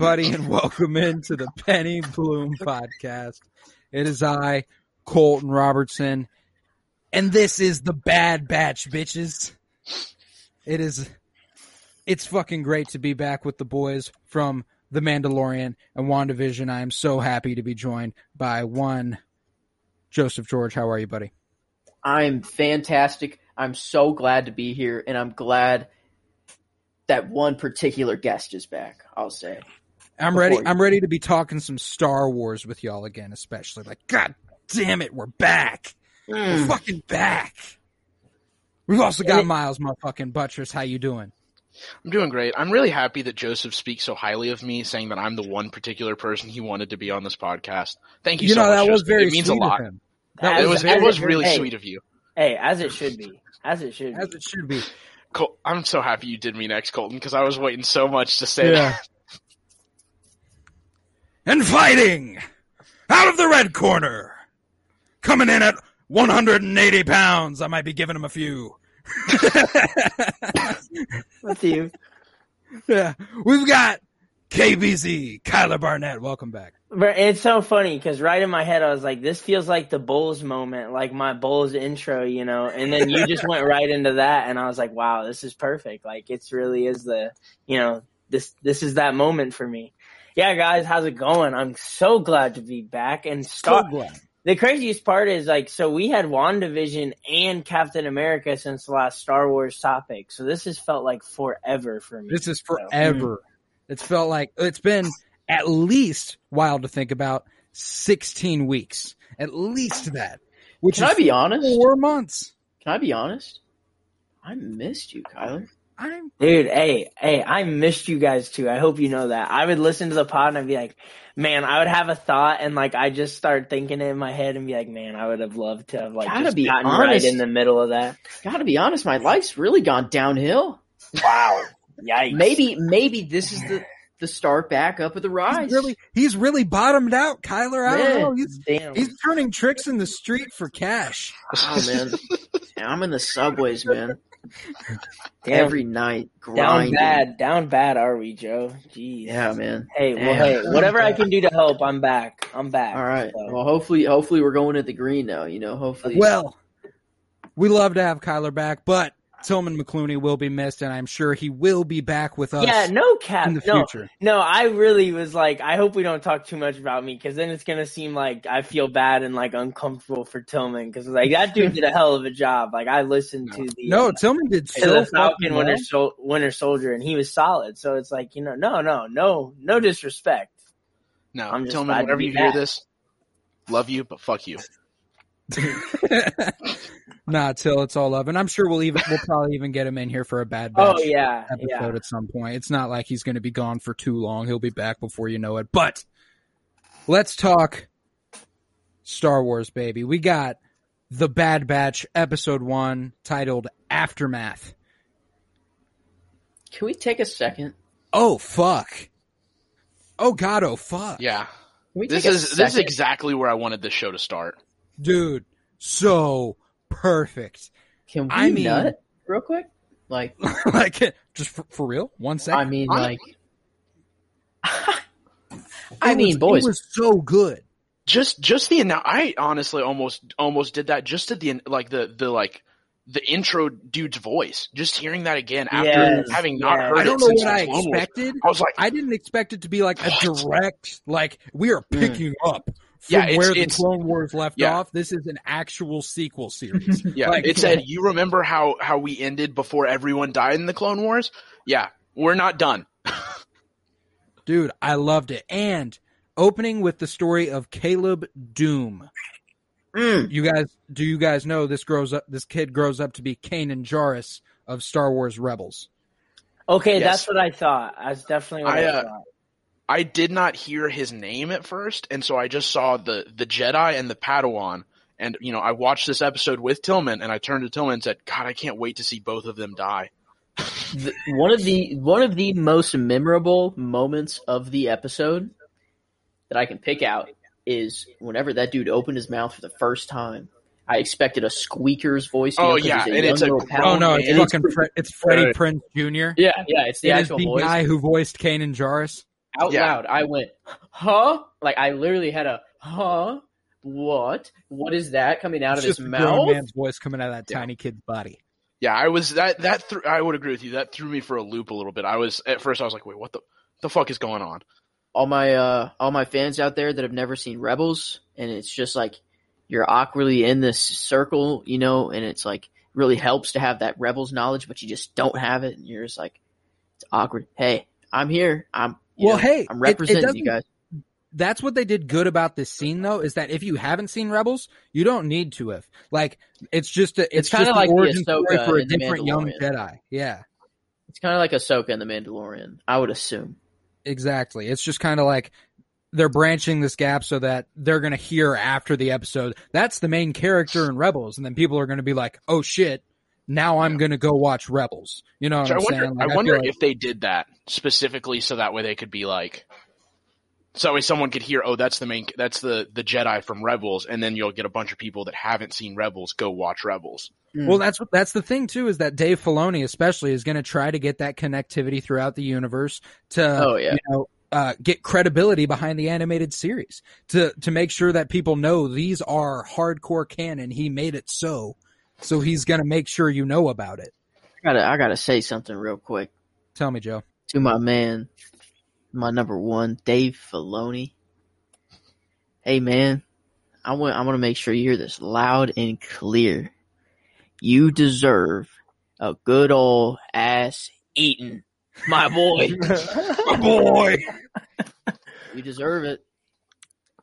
Everybody, and welcome into the Penny Bloom podcast. It is I, Colton Robertson, and this is the Bad Batch, bitches. It is, it's fucking great to be back with the boys from The Mandalorian and WandaVision. I am so happy to be joined by one Joseph George. How are you, buddy? I'm fantastic. I'm so glad to be here, and I'm glad that one particular guest is back. I'll say. I'm ready. you- I'm ready to be talking some Star Wars with y'all again, especially like, God damn it, we're back. We're fucking back. We've also got Hmm. And it- Miles, motherfucking Buttress. How you doing? I'm doing great. I'm really happy that Joseph speaks so highly of me, saying that I'm the one particular person he wanted to be on this podcast. Thank you, You so know much. that was very It means sweet a lot. of him. As- It was it was should- really hey, sweet of you. Hey, as it should be. As it should be. As it should be. Col- I'm so happy you did me next, Colton, because I was waiting so much to say Yeah. that. And fighting out of the red corner, coming in at 180 pounds. I might be giving him a few. With you. Yeah, we've got KBZ, Kyler Barnett. Welcome back. But it's so funny because right in my head I was like, this feels like the Bulls moment, like my Bulls intro, you know. And then you just went right into that, and I was like, wow, this is perfect. Like it's really is the, you know, this this is that moment for me. Yeah, guys, how's it going? I'm so glad to be back and start. glad. The craziest part is like, so we had WandaVision and Captain America since the last Star Wars topic. So this has felt like forever for me. This is So, forever. Mm. It's felt like it's been at least wild to think about 16 weeks. At least that. Which Can is I be honest? four months. Can I be honest? I missed you, Kyler. I'm Dude, hey, hey, I missed you guys too. I hope you know that. I would listen to the pod and I'd be like, man, I would have a thought and like I just start thinking it in my head and be like, man, I would have loved to have like Gotta just be gotten honest. right in the middle of that. Gotta be honest, my life's really gone downhill. Wow. Yikes. Maybe, maybe this is the the start back up of the rise. he's really he's really bottomed out, Kyler. I Yeah. don't know. He's Damn. he's turning tricks in the street for cash. Oh man, I'm in the subways, man. Damn. Every night, down bad. Down bad are we, Joe? Jeez. Yeah, man. Hey, well, hey, whatever I can do to help, I'm back. I'm back. All right. So- Well, hopefully, hopefully we're going at the green now. You know, hopefully. Well, we love to have Kyler back, but Tillman McClooney will be missed, and I'm sure he will be back with us yeah, no cap. in the no, future. no, I really was like, I hope we don't talk too much about me because then it's gonna seem like I feel bad and like uncomfortable for Tillman because like that dude did a hell of a job. Like I listened to the No, uh, Tillman did to so the Falcon well. Winter Sol- Winter Soldier and he was solid. So it's like you know, no, no, no, no disrespect. No, I'm just Tillman, whenever be you hear back. this, love you, but fuck you. nah, Till, it's all love, and I'm sure we'll even we'll probably even get him in here for a bad oh, batch Oh yeah, episode yeah. at some point. It's not like he's going to be gone for too long. He'll be back before you know it. But let's talk Star Wars, baby. We got the Bad Batch episode one titled Aftermath. can we take a second? Oh fuck! Oh god! Oh fuck! Yeah, this take a is this is exactly where I wanted this show to start. Dude, so perfect. Can we I mean- nut real quick? Like, like, just for, for real, one second. I mean, I- like. I It mean, was- boys. it was so good. Just just the annou- I honestly almost almost did that just to the like the the like the intro dude's voice. Just hearing that again after Yes, having not yes. heard it. I don't know since what I Clone Wars. expected. I was like, I didn't expect it to be like a direct, like we are mm. picking up from Yeah, it's- where the Clone Wars left yeah. off. This is an actual sequel series. Yeah, Like- it said, "You remember how how we ended before everyone died in the Clone Wars?" Yeah, we're not done. Dude, I loved it. And opening with the story of Caleb Dume. Mm. You guys, do you guys know this grows up? This kid grows up to be Kanan Jarrus of Star Wars Rebels. Okay, Yes. that's what I thought. That's definitely what I, I, uh, thought. I did not hear his name at first, and so I just saw the the Jedi and the Padawan. And you know, I watched this episode with Tillman, and I turned to Tillman and said, "God, I can't wait to see both of them die." the, one of the one of the most memorable moments of the episode that I can pick out is whenever that dude opened his mouth for the first time. I expected a squeaker's voice. you Oh, know, 'cause yeah, he's and it's young a Oh no, it's and fucking Fre- it's Freddie Right. Prince Jr. yeah, yeah, it's the It is actual the voice. guy who voiced Kanan Jarrus. Out Yeah. loud, I went, "Huh?" Like I literally had a "Huh? What? What is that coming out It's of his just a mouth?" man's voice coming out of that Yeah. tiny kid's body. Yeah, I was that that threw I would agree with you. That threw me for a loop a little bit. I was at first I was like, "Wait, what the the fuck is going on?" all my uh all my fans out there that have never seen Rebels, and it's just like you're awkwardly in this circle, you know, and it's like really helps to have that Rebels knowledge, but you just don't have it, and you're just like it's awkward. Hey, I'm here. I'm you Well, know, hey, I'm it- it representing you guys. That's what they did good about this scene, though, is that if you haven't seen Rebels, you don't need to have. Like, it's just a, it's, It's kinda like the the origin story for a different young Jedi. Yeah, It's kind of like Ahsoka and the Mandalorian, I would assume. exactly. It's just kind of like they're branching this gap so that they're going to hear after the episode that's the main character in Rebels, and then people are going to be like, "Oh shit, now I'm going to go watch Rebels." You know what So I I'm wonder saying? Like, I feel wonder like- if they did that specifically so that way they could be like so that way someone could hear, "Oh, that's the main that's the the Jedi from Rebels," and then you'll get a bunch of people that haven't seen Rebels go watch Rebels. Well, that's that's the thing too is that Dave Filoni especially is going to try to get that connectivity throughout the universe to Oh, yeah. you know uh, get credibility behind the animated series to to make sure that people know these are hardcore canon. He made it so, so he's going to make sure you know about it. I gotta I gotta say something real quick Tell me, Joe. to my man, my number one, Dave Filoni. Hey man, I want I want to make sure you hear this loud and clear. You deserve a good old ass eating, my boy. My boy. you deserve it.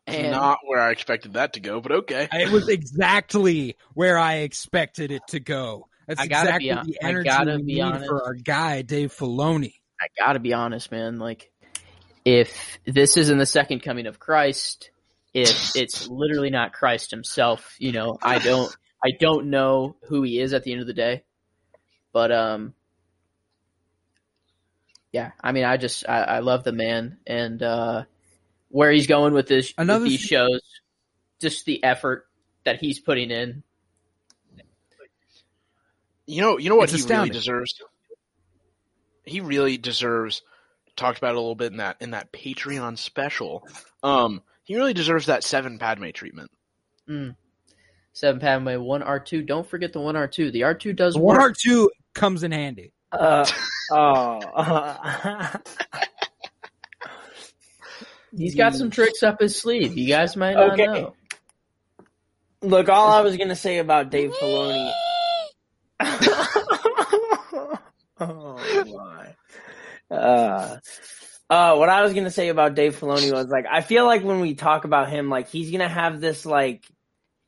And Not where I expected that to go, but okay. It was exactly where I expected it to go. That's I gotta exactly be the I energy gotta we be need honest. for our guy Dave Filoni. I gotta be honest, man. Like, if this isn't the second coming of Christ, if it's literally not Christ himself, you know, I don't, I don't know who he is at the end of the day. But, um, yeah, I mean, I just, I, I love the man and, uh, where he's going with this, Another with these th- shows, just the effort that he's putting in. You know, you know what It's he astounding. really deserves. He really deserves. Talked about it a little bit in that in that Patreon special. Um, he really deserves that seven Padme treatment. Mm. Seven Padme, one R two. Don't forget the one R two. The R two does one work. or two comes in handy. Uh, oh. He's got some tricks up his sleeve. You guys might not Okay. know. Look, all I was gonna say about Dave Filoni. oh my. Uh, uh, what I was gonna say about Dave Filoni was like, I feel like when we talk about him, like he's gonna have this like,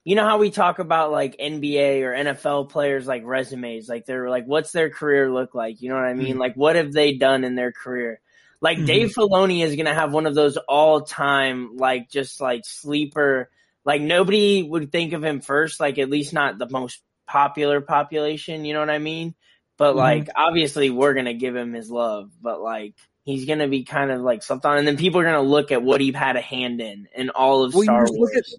you know how we talk about like NBA or NFL players like resumes, like they're like, what's their career look like? You know what I mean? Like, what have they done in their career? Like Mhm. Dave Filoni is gonna have one of those all time like just like sleeper like nobody would think of him first, like at least not the most popular population, you know what I mean? But Mhm. like obviously we're gonna give him his love, but like he's gonna be kind of like something and then people are gonna look at what he had a hand in in all of Well, you Star just look Wars.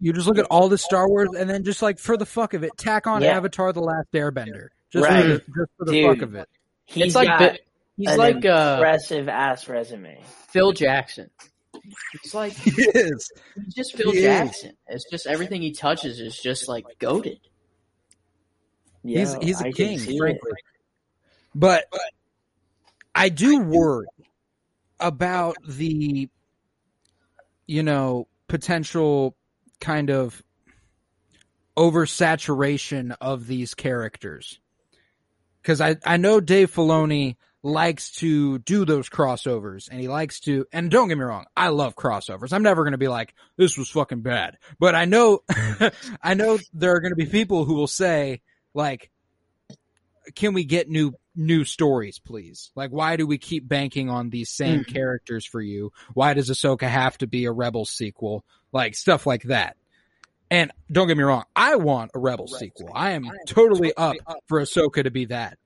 You just look at all the Star Wars and then just like for the fuck of it, tack on Yeah. Avatar: The Last Airbender, just Right. for the, just for the Dude. fuck of it. He's it's like got Bi- he's an like uh, impressive ass resume. Phil Jackson. He's like Yes. he's just Phil He is. Jackson. It's just everything he touches is just like goaded. he's Yo, he's a I king, see it. But I do worry about the you know potential kind of oversaturation of these characters because I I know Dave Filoni likes to do those crossovers and he likes to, and don't get me wrong, I love crossovers. I'm never going to be like, this was fucking bad, but I know, I know there are going to be people who will say like, can we get new, new stories, please? Like, why do we keep banking on these same Mhm. characters for you? Why does Ahsoka have to be a Rebel sequel? Like stuff like that. And don't get me wrong, I want a Rebel sequel. I am totally up for Ahsoka to be that.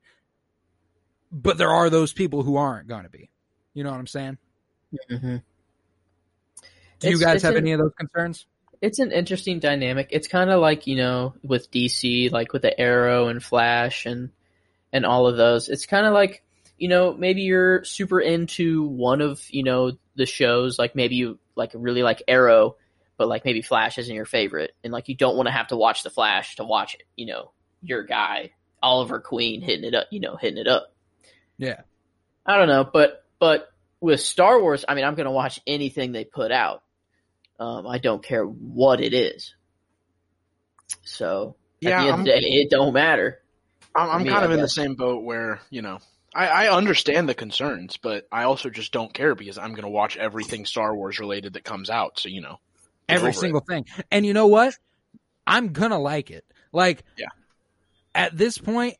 But there are those people who aren't going to be. You know what I'm saying? Mhm. Do you guys have an- any of those concerns? It's an interesting dynamic. It's kind of like you know with DC, like with the Arrow and Flash and and all of those. It's kind of like you know maybe you're super into one of you know the shows, like maybe you like really like Arrow, but like maybe Flash isn't your favorite, and like you don't want to have to watch the Flash to watch it. You know your guy Oliver Queen hitting it up. You know hitting it up. Yeah. I don't know, but but with Star Wars, I mean, I'm gonna watch anything they put out. Um, I don't care what it is. So at Yeah, the end I'm- of the day, it don't matter. I'm, I'm me, kind of in the same boat where you know I, I understand the concerns, but I also just don't care because I'm going to watch everything Star Wars related that comes out. So you know, Every over it. single thing. And you know what? I'm going to like it. Like, Yeah. At this point,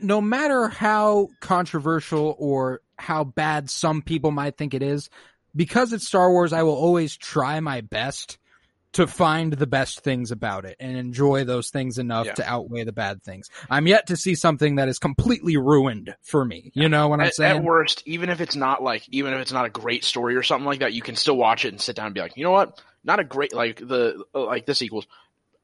no matter how controversial or how bad some people might think it is, because it's Star Wars, I will always try my best to find the best things about it and enjoy those things enough Yeah. to outweigh the bad things. I'm yet to see something that is completely ruined for me. You know what I'm At, saying? at worst, even if it's not like, even if it's not a great story or something like that, you can still watch it and sit down and be like, you know what? Not a great like the like the sequels.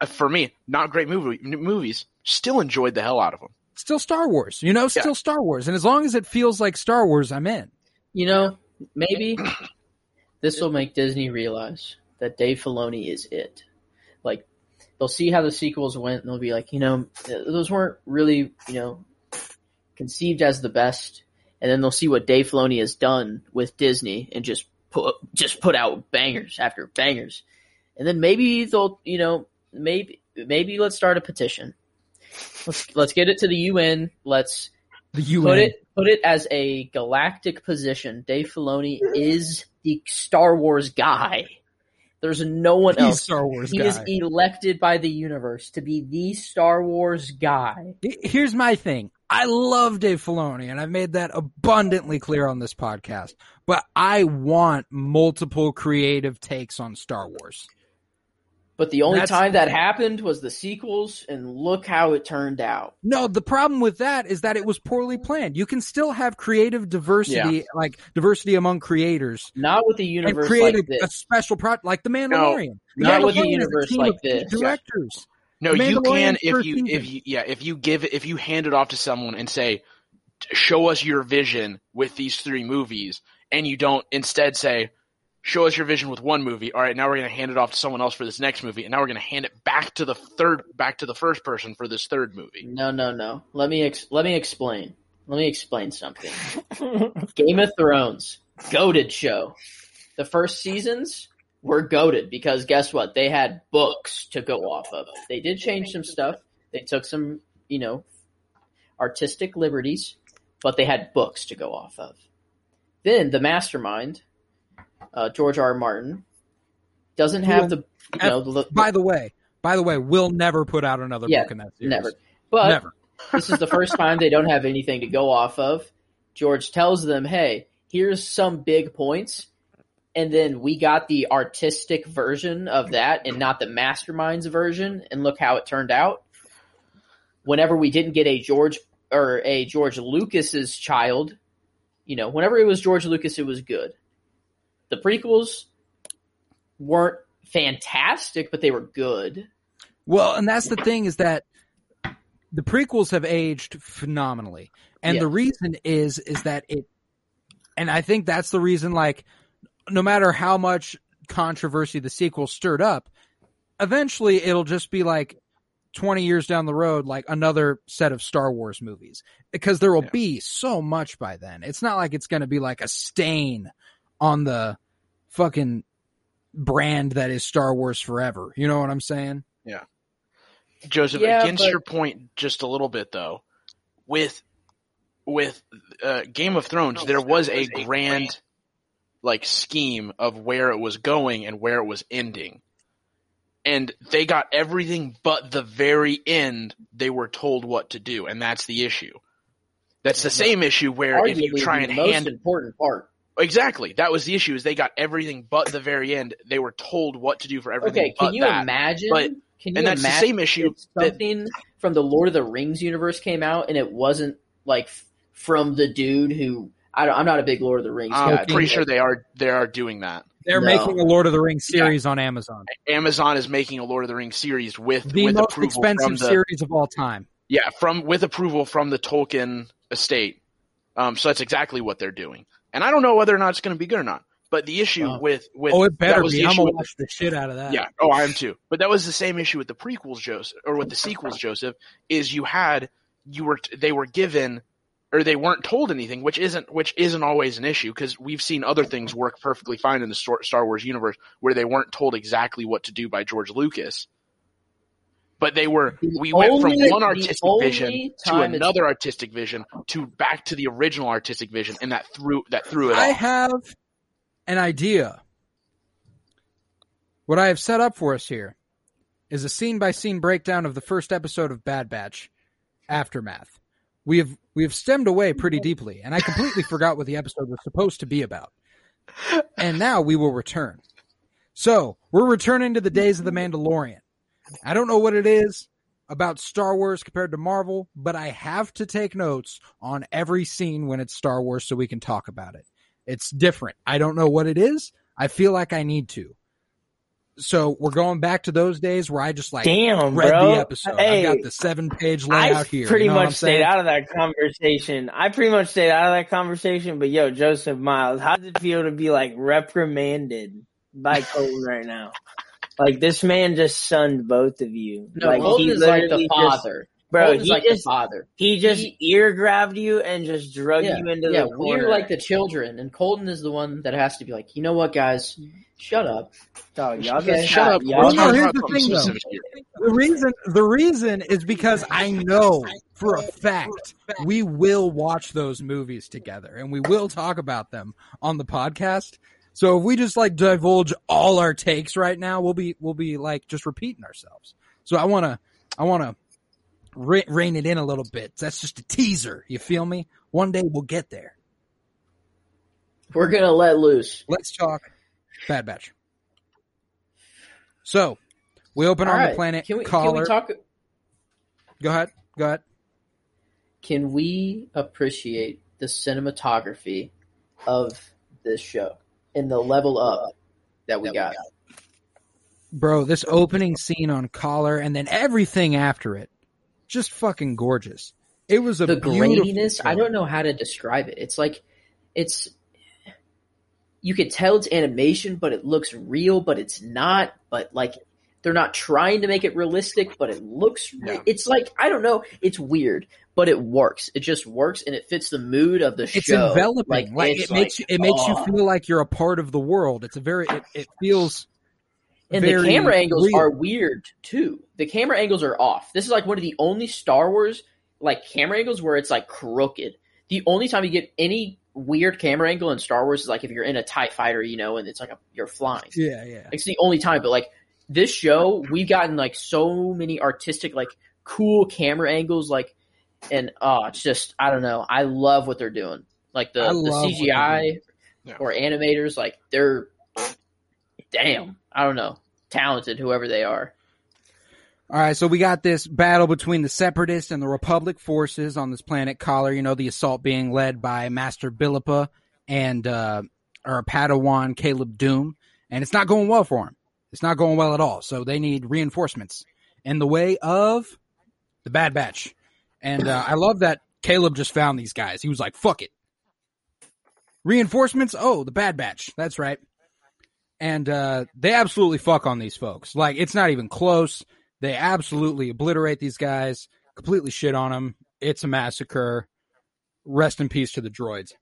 Uh, For me, not great movie movies. Still enjoyed the hell out of them. Still Star Wars, you know, still Star Wars. And as long as it feels like Star Wars, I'm in. You know, maybe this will make Disney realize that Dave Filoni is it. Like they'll see how the sequels went, and they'll be like, you know, those weren't really, you know, conceived as the best. And then they'll see what Dave Filoni has done with Disney, and just put just put out bangers after bangers. And then maybe they'll, you know, maybe maybe let's start a petition. Let's let's get it to the UN. Let's The UN. put it put it as a galactic position. Dave Filoni is the Star Wars guy. There's no one He's else. Star Wars He guy. is elected by the universe to be the Star Wars guy. Here's my thing. I love Dave Filoni, and I've made that abundantly clear on this podcast. But I want multiple creative takes on Star Wars. But the only That's- time that happened was the sequels, and look how it turned out. No, the problem with that is that it was poorly planned. You can still have creative diversity, like diversity among creators, Not with a and universe create like a, this. a special project like The Mandalorian. The not with the Mandalorian is universe team like of this. Directors. No, you can if you season. if you yeah if you give it if you hand it off to someone and say, show us your vision with these three movies, and you don't instead say, show us your vision with one movie. All right, now we're going to hand it off to someone else for this next movie, and now we're going to hand it back to the third back to the first person for this third movie. No, no, no. Let me ex- let me explain. Let me explain something. Game of Thrones, goaded show. The first seasons were goaded because guess what? They had books to go off of. They did change some stuff. They took some, you know, artistic liberties, but they had books to go off of. Then the mastermind, uh, George R. R. Martin, doesn't have the, you know, the, By the way, by the way, we'll never put out another Yeah, book in that series. never. But never. this is the first time they don't have anything to go off of. George tells them, "Hey, here's some big points." And then we got the artistic version of that and not the masterminds version and look how it turned out. Whenever we didn't get a George or a George Lucas's child, you know, whenever it was George Lucas it was good. The prequels weren't fantastic, but they were good. Well, and that's the thing is that the prequels have aged phenomenally. And Yeah. the reason is is that it and I think that's the reason like no matter how much controversy the sequel stirred up, eventually it'll just be like 20 years down the road like another set of Star Wars movies because there will Yeah. be so much by then. It's not like it's going to be like a stain on the fucking brand that is Star Wars forever. You know what I'm saying? Yeah. Joseph, Yeah, against but- your point just a little bit though, with with uh, Game of Thrones, there was a grand like scheme of where it was going and where it was ending. And they got everything but the very end they were told what to do, and that's the issue. That's the same issue where if you Arguably try the and most hand important part. Exactly that was the issue is they got everything but the very end. They were told what to do for everything. Okay, can but you that. imagine? But- can you and that's the same issue if that- something from the Lord of the Rings universe came out and it wasn't like from the dude who I don't, I'm not a big Lord of the Rings I'm guy. pretty sure they are they are doing that. They're No. making a Lord of the Rings series on Amazon. Amazon is making a Lord of the Rings series with The with most approval from expensive the series of all time. yeah from with approval from the Tolkien estate. Um, so that's exactly what they're doing, and I don't know whether or not it's going to be good or not. But the issue Wow. with with Oh, it better be. I'm gonna watch the shit out of that. yeah, oh, I am too. But that was the same issue with the prequels, Joseph, or with the sequels, Joseph. Is you had you were they were given or they weren't told anything, which isn't which isn't always an issue because we've seen other things work perfectly fine in the Star Star Wars universe where they weren't told exactly what to do by George Lucas. But they were. The We went from one artistic vision to another artistic vision to back to the original artistic vision, and that threw that threw it I off. have an idea. What I have set up for us here is a scene by scene breakdown of the first episode of Bad Batch Aftermath. We have we have stemmed away pretty deeply, and I completely forgot what the episode was supposed to be about. And now we will return. So we're returning to the days of the Mandalorian. I don't know what it is about Star Wars compared to Marvel, but I have to take notes on every scene when it's Star Wars so we can talk about it. It's different. I don't know what it is. I feel like I need to. So we're going back to those days where I just like Damn, read bro. the episode. Hey, I've got the seven page I layout here. pretty you know much stayed out of that conversation. I pretty much stayed out of that conversation. But yo, Joseph Miles, how does it feel to be like reprimanded by Colton right now? Like this man just sunned both of you. No, like Colton he is like the literally just- father. bro. Colton's He like just the father. he just He- ear grabbed you and just drug Yeah, you into yeah, the corner. we're like the children, and Colton is the one that has to be like, you know what, guys, shut up. Dog, y'all Okay, just Shut got- up! Y'all Well, no, here's the thing, though. The reason the reason is because I know for a fact we will watch those movies together and we will talk about them on the podcast. So if we just like divulge all our takes right now, we'll be we'll be like just repeating ourselves. So I want to I want to re- rein it in a little bit. That's just a teaser. You feel me? One day we'll get there. We're gonna let loose. Let's talk Bad Batch. So we open All on right, the planet Can we, can we talk? Go ahead. Go ahead. Can we appreciate the cinematography of this show and the level up that we got? Bro, this opening scene on Kaller and then everything after it, just fucking gorgeous. It was a the beautiful graininess i don't know how to describe it. It's like it's you could tell it's animation but it looks real but it's not. But like they're not trying to make it realistic but it looks Yeah. it's like i don't know it's weird but it works it just works and it fits the mood of the It's show enveloping. Like, it's it makes you, it makes oh. you feel like you're a part of the world. It's a very it, it feels And the camera angles are weird too. The camera angles are off. This is like one of the only Star Wars like camera angles where it's like crooked. The only time you get any weird camera angle in Star Wars is like if you're in a Tie Fighter, you know, and it's like a, you're flying. yeah, yeah. It's the only time. But like this show, we've gotten like so many artistic, like cool camera angles, like, and oh, it's just I don't know. I love what they're doing. Like the, the love what they're CGI. Yeah. or animators, like they're damn. I don't know, talented whoever they are. All right, so we got this battle between the Separatists and the Republic forces on this planet Kaller. You know, the assault being led by Master Billaba and uh, or Padawan Caleb Dume, and it's not going well for him. It's not going well at all. So they need reinforcements in the way of the Bad Batch. And uh, I love that Caleb just found these guys. He was like, "Fuck it." Reinforcements? Oh, the Bad Batch. That's right. And uh, they absolutely fuck on these folks. Like it's not even close. They absolutely obliterate these guys, completely shit on them. It's a massacre. Rest in peace to the droids.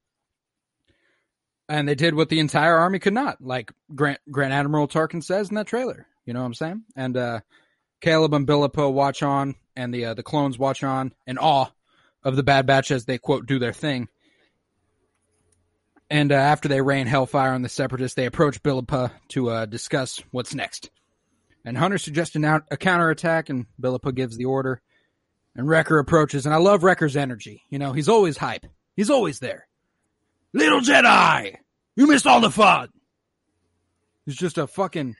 And they did what the entire army could not, like Grant, Grand Admiral Tarkin says in that trailer. You know what I'm saying? And uh, Caleb and Billaba watch on, and the uh, the clones watch on in awe of the Bad Batch as they quote do their thing. And uh, after they rain hellfire on the separatists, they approach Billaba to uh, discuss what's next. And Hunter suggests an out- a counterattack, and Billaba gives the order. And Wrecker approaches, and I love Wrecker's energy. You know, he's always hype. He's always there. Little Jedi, you missed all the fun. He's just a fucking,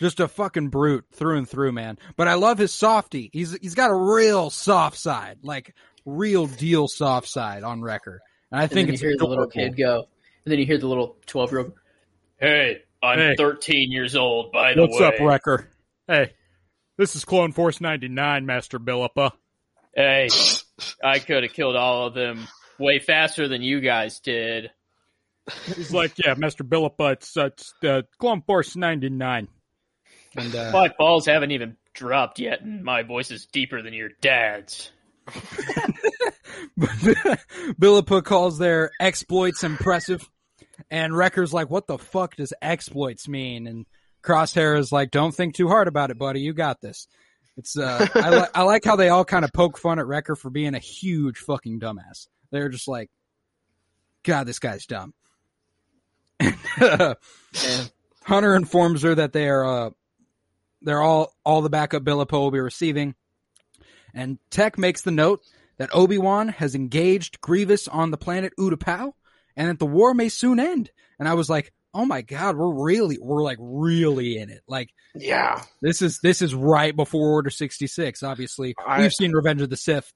just a fucking brute through and through, man. But I love his softy. He's he's got a real soft side, like real deal soft side on record. And I And think then it's you hear the little kid go, and then you hear the little twelve year old. Hey, I'm Hey. 13 years old, by the What's way. up, Wrecker? Hey, this is Clone Force ninety nine, Master Billaba. Hey, I could have killed all of them way faster than you guys did. He's like, yeah, Master Billaba. It's uh, it's uh, Clone Force ninety nine. And uh, My balls haven't even dropped yet, and my voice is deeper than your dad's. Billaba calls their exploits impressive, and Wrecker's like, "What the fuck does exploits mean?" And Crosshair is like, "Don't think too hard about it, buddy. You got this." It's uh, I, li- I like how they all kind of poke fun at Wrecker for being a huge fucking dumbass. They're just like, "God, this guy's dumb." Hunter informs her that they are uh, they're all all the backup Billaba will be receiving, and Tech makes the note that Obi Wan has engaged Grievous on the planet Utapau, and that the war may soon end. And I was like, "Oh my god, we're really, we're like really in it. Like Yeah. this is this is right before Order sixty six. Obviously, I- we've seen Revenge of the Sith,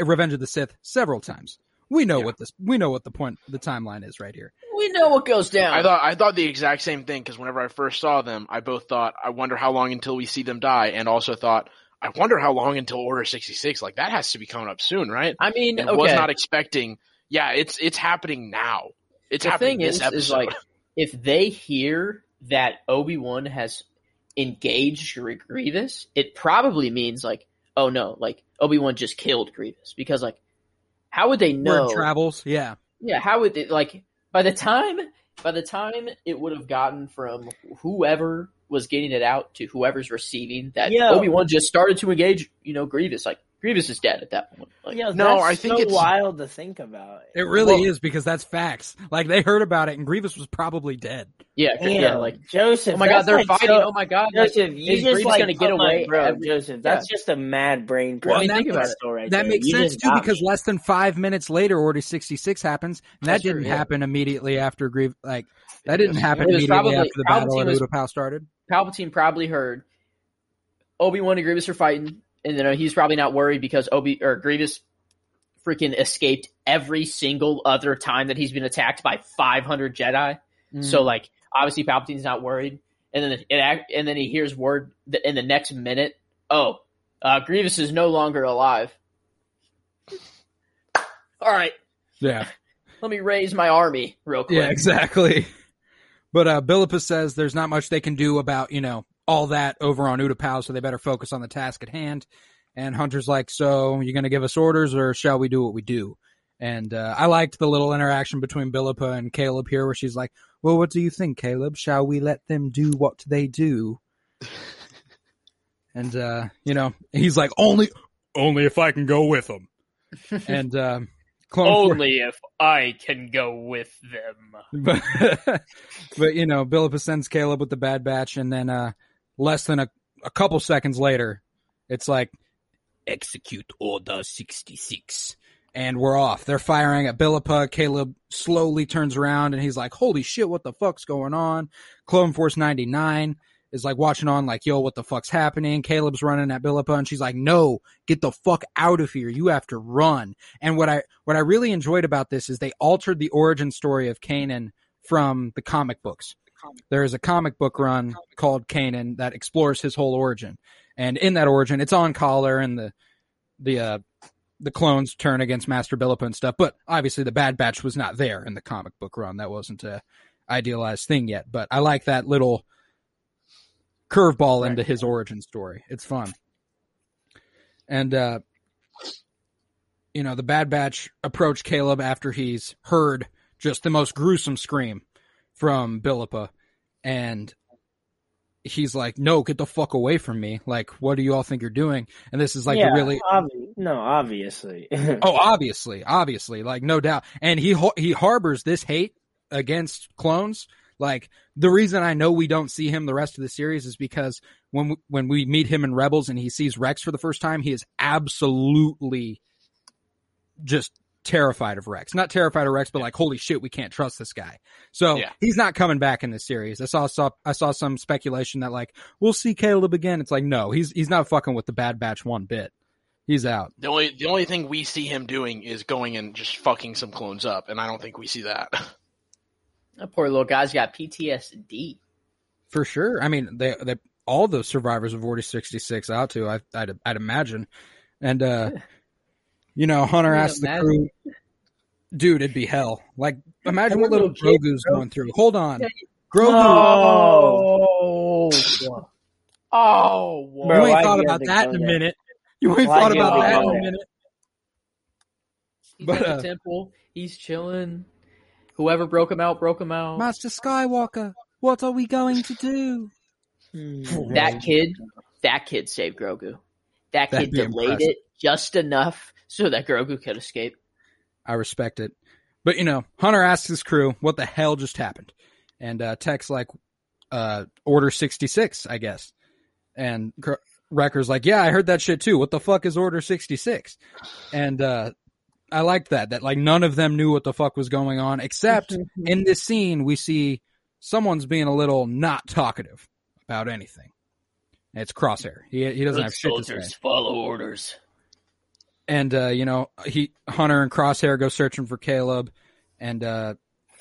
Revenge of the Sith several times. We know Yeah. what this, we know what the point, the timeline is right here. We know what goes down. I thought I thought the exact same thing because whenever I first saw them, I both thought, I wonder how long until we see them die, and also thought, I wonder how long until Order sixty six. Like that has to be coming up soon, right? I mean, And okay. was not expecting. Yeah, it's it's happening now. It's the happening thing this is, episode. is like if they hear that Obi Wan has engaged Gr- Grievous, it probably means like, oh no, like Obi Wan just killed Grievous because like, how would they Word know? travels, yeah. Yeah, how would it like by the time by the time it would have gotten from whoever was getting it out to whoever's receiving that Yo. Obi Wan just started to engage, you know, Grievous. Like Grievous is dead at that point. Like, Yo, No, that's I think so it's- wild to think about. It really Well- is because that's facts. Like they heard about it, and Grievous was probably dead. yeah, Damn, yeah, like Joseph. oh my god, they're like fighting. so- oh my god, like, Joseph, you is just like gonna get put away bro. every- Joseph, that's just a mad brain. Well, Well, think about it. right that there. makes You sense too because me. less than five minutes later, Order sixty six happens, and that That's didn't yeah. happen immediately after Grievous. Like that didn't happen immediately probably- after the battle Palpatine at Utapau started. Palpatine probably heard Obi Wan and Grievous are fighting, and then he's probably not worried because Obi or Grievous freaking escaped every single other time that he's been attacked by 500 Jedi. So like obviously Palpatine's not worried, and then it, and then he hears word that in the next minute, oh, uh, Grievous is no longer alive. All right, yeah, let me raise my army real quick. yeah, exactly. But uh, Billaba says there's not much they can do about you know all that over on Utapau, so they better focus on the task at hand. And Hunter's like, "So you're going to give us orders, or shall we do what we do?" And uh, I liked the little interaction between Billaba and Caleb here, where she's like, "Well, what do you think, Caleb? Shall we let them do what they do?" and uh, you know, he's like, "Only, only if I can go with them." and um, Clone Force- Only if I can go with them. but, but you know, Billaba sends Caleb with the Bad Batch, and then uh, less than a, a couple seconds later, it's like execute Order sixty six, and we're off. They're firing at Billaba. Caleb slowly turns around, and he's like, "Holy shit, what the fuck's going on?" Clone Force ninety nine is like watching on, like, "Yo, what the fuck's happening?" Caleb's running at Billaba, and she's like, "No, get the fuck out of here! You have to run." And what I what I really enjoyed about this is they altered the origin story of Kanan from the comic books. There is a comic book run called Kanan that explores his whole origin, and in that origin, it's on Kaller and the the uh, the clones turn against Master Billaba and stuff. But obviously, the Bad Batch was not there in the comic book run. That wasn't a idealized thing yet. But I like that little curveball into his origin story. It's fun. And uh you know, the Bad Batch approach Caleb after he's heard just the most gruesome scream from Billaba and he's like, no, get the fuck away from me. Like, what do you all think you're doing? And this is like yeah, really, obvi- no, obviously. oh, obviously, obviously, like no doubt. And he, ho- he harbors this hate against clones. Like the reason I know we don't see him the rest of the series is because when we, when we meet him in Rebels and he sees Rex for the first time, he is absolutely just terrified of Rex. Not terrified of Rex, but like, holy shit, we can't trust this guy. So Yeah. he's not coming back in this series. I saw, saw I saw some speculation that like we'll see Caleb again. It's like no, he's he's not fucking with the Bad Batch one bit. He's out. The only the only thing we see him doing is going and just fucking some clones up, and I don't think we see that. That poor little guy's got PTSD. For sure. I mean, they, they, all the survivors of Order 66 out to, I, I'd, I'd imagine. And, uh, you know, Hunter Can asked the imagine? crew, dude, it'd be hell. Like, imagine what little little kid, Grogu's going through. Hold on. Grogu, Oh, oh, you ain't thought about that in a minute. You ain't thought about that in a minute. He's But, at uh, the temple. He's chilling. Whoever broke him out, broke him out. Master Skywalker, what are we going to do? That kid, that kid saved Grogu. That kid delayed impressive. it just enough so that Grogu could escape. I respect it. But you know, Hunter asks his crew, "What the hell just happened?" And uh, Tech's like, uh, "Order sixty six, I guess." And Cr- Wrecker's like, "Yeah, I heard that shit too. What the fuck is Order 66? And uh, I liked that. That like none of them knew what the fuck was going on, except in this scene we see someone's being a little not talkative about anything. It's Crosshair. He he doesn't have shit to say follow orders. And uh, you know he Hunter and Crosshair go searching for Caleb, and uh,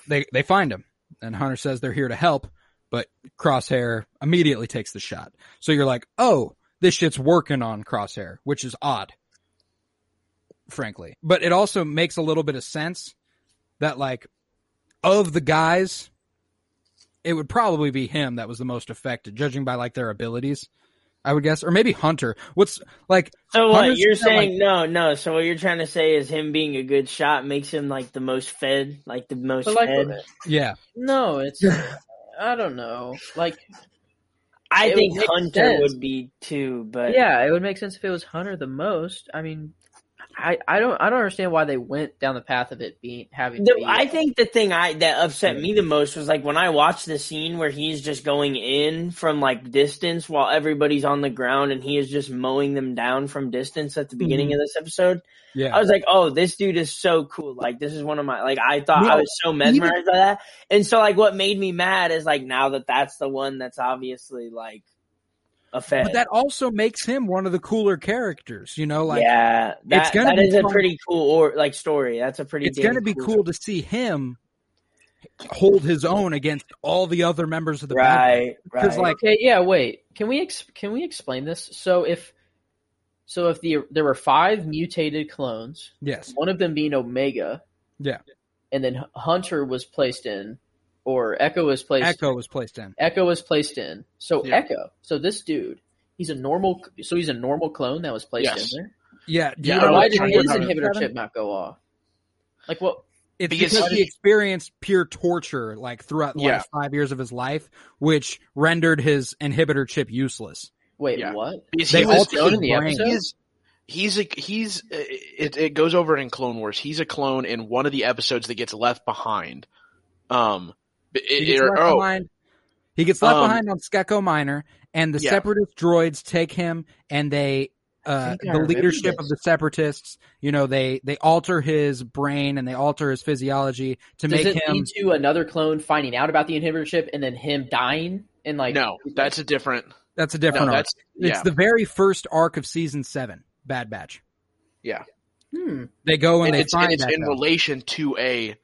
they they find him. And Hunter says they're here to help, but Crosshair immediately takes the shot. So you're like, oh, this shit's working on Crosshair, which is odd, frankly. But it also makes a little bit of sense that like of the guys, it would probably be him that was the most affected, judging by like their abilities. I would guess, or maybe Hunter. What's like So what Hunter's you're kinda like- saying? no, no. So what you're trying to say is him being a good shot makes him like the most fed, like the most like, fed. yeah. no, it's I don't know. Like, I think Hunter sense. would be too, but yeah, it would make sense if it was Hunter the most. I mean, I I don't I don't understand why they went down the path of it being having. to The, be, I think the thing I that upset me the most was like when I watched the scene where he's just going in from like distance while everybody's on the ground and he is just mowing them down from distance at the beginning mm-hmm. of this episode. Yeah. I was like, oh, this dude is so cool. Like this is one of my like I thought No, I was so mesmerized by that. And so like what made me mad is like now that that's the one that's obviously like a fed. But that also makes him one of the cooler characters, you know, like yeah, that, it's gonna that be is a pretty cool or like story. That's a pretty. it's going to be cool to see him hold his own against all the other members of the Bad Right, Because, right. like- Okay, yeah. Wait, can we ex- can we explain this? So if so, if the there were five mutated clones, Yes. one of them being Omega, Yeah. and then Hunter was placed in, or Echo was placed. Echo was placed in. Echo was placed in. So Yeah. Echo. So this dude, he's a normal. So he's a normal clone that was placed Yes. in there. Yeah. do Yeah, you I know Why did his inhibitor chip not go off? Like what? It's Because- because, he experienced pure torture like throughout the Yeah. last five years of his life, which rendered his inhibitor chip useless. Wait, Yeah. what? Because They he was altered shown his in the brain. episode? He's he's a he's it it goes over in Clone Wars. He's a clone in one of the episodes that gets left behind. Um, it, He gets left oh, behind. He gets left Um, behind on Skako Minor, and the Yeah. separatist droids take him, and they, uh, the leadership of the separatists, you know, they they alter his brain and they alter his physiology to Does make it him. lead to another clone finding out about the inhibitor chip and then him dying and like? no, that's a different. That's a No, different arc. that's It's the very first arc of season seven, Bad Batch. yeah. Hmm. They go and, And they it's, and find it's in Echo. relation to a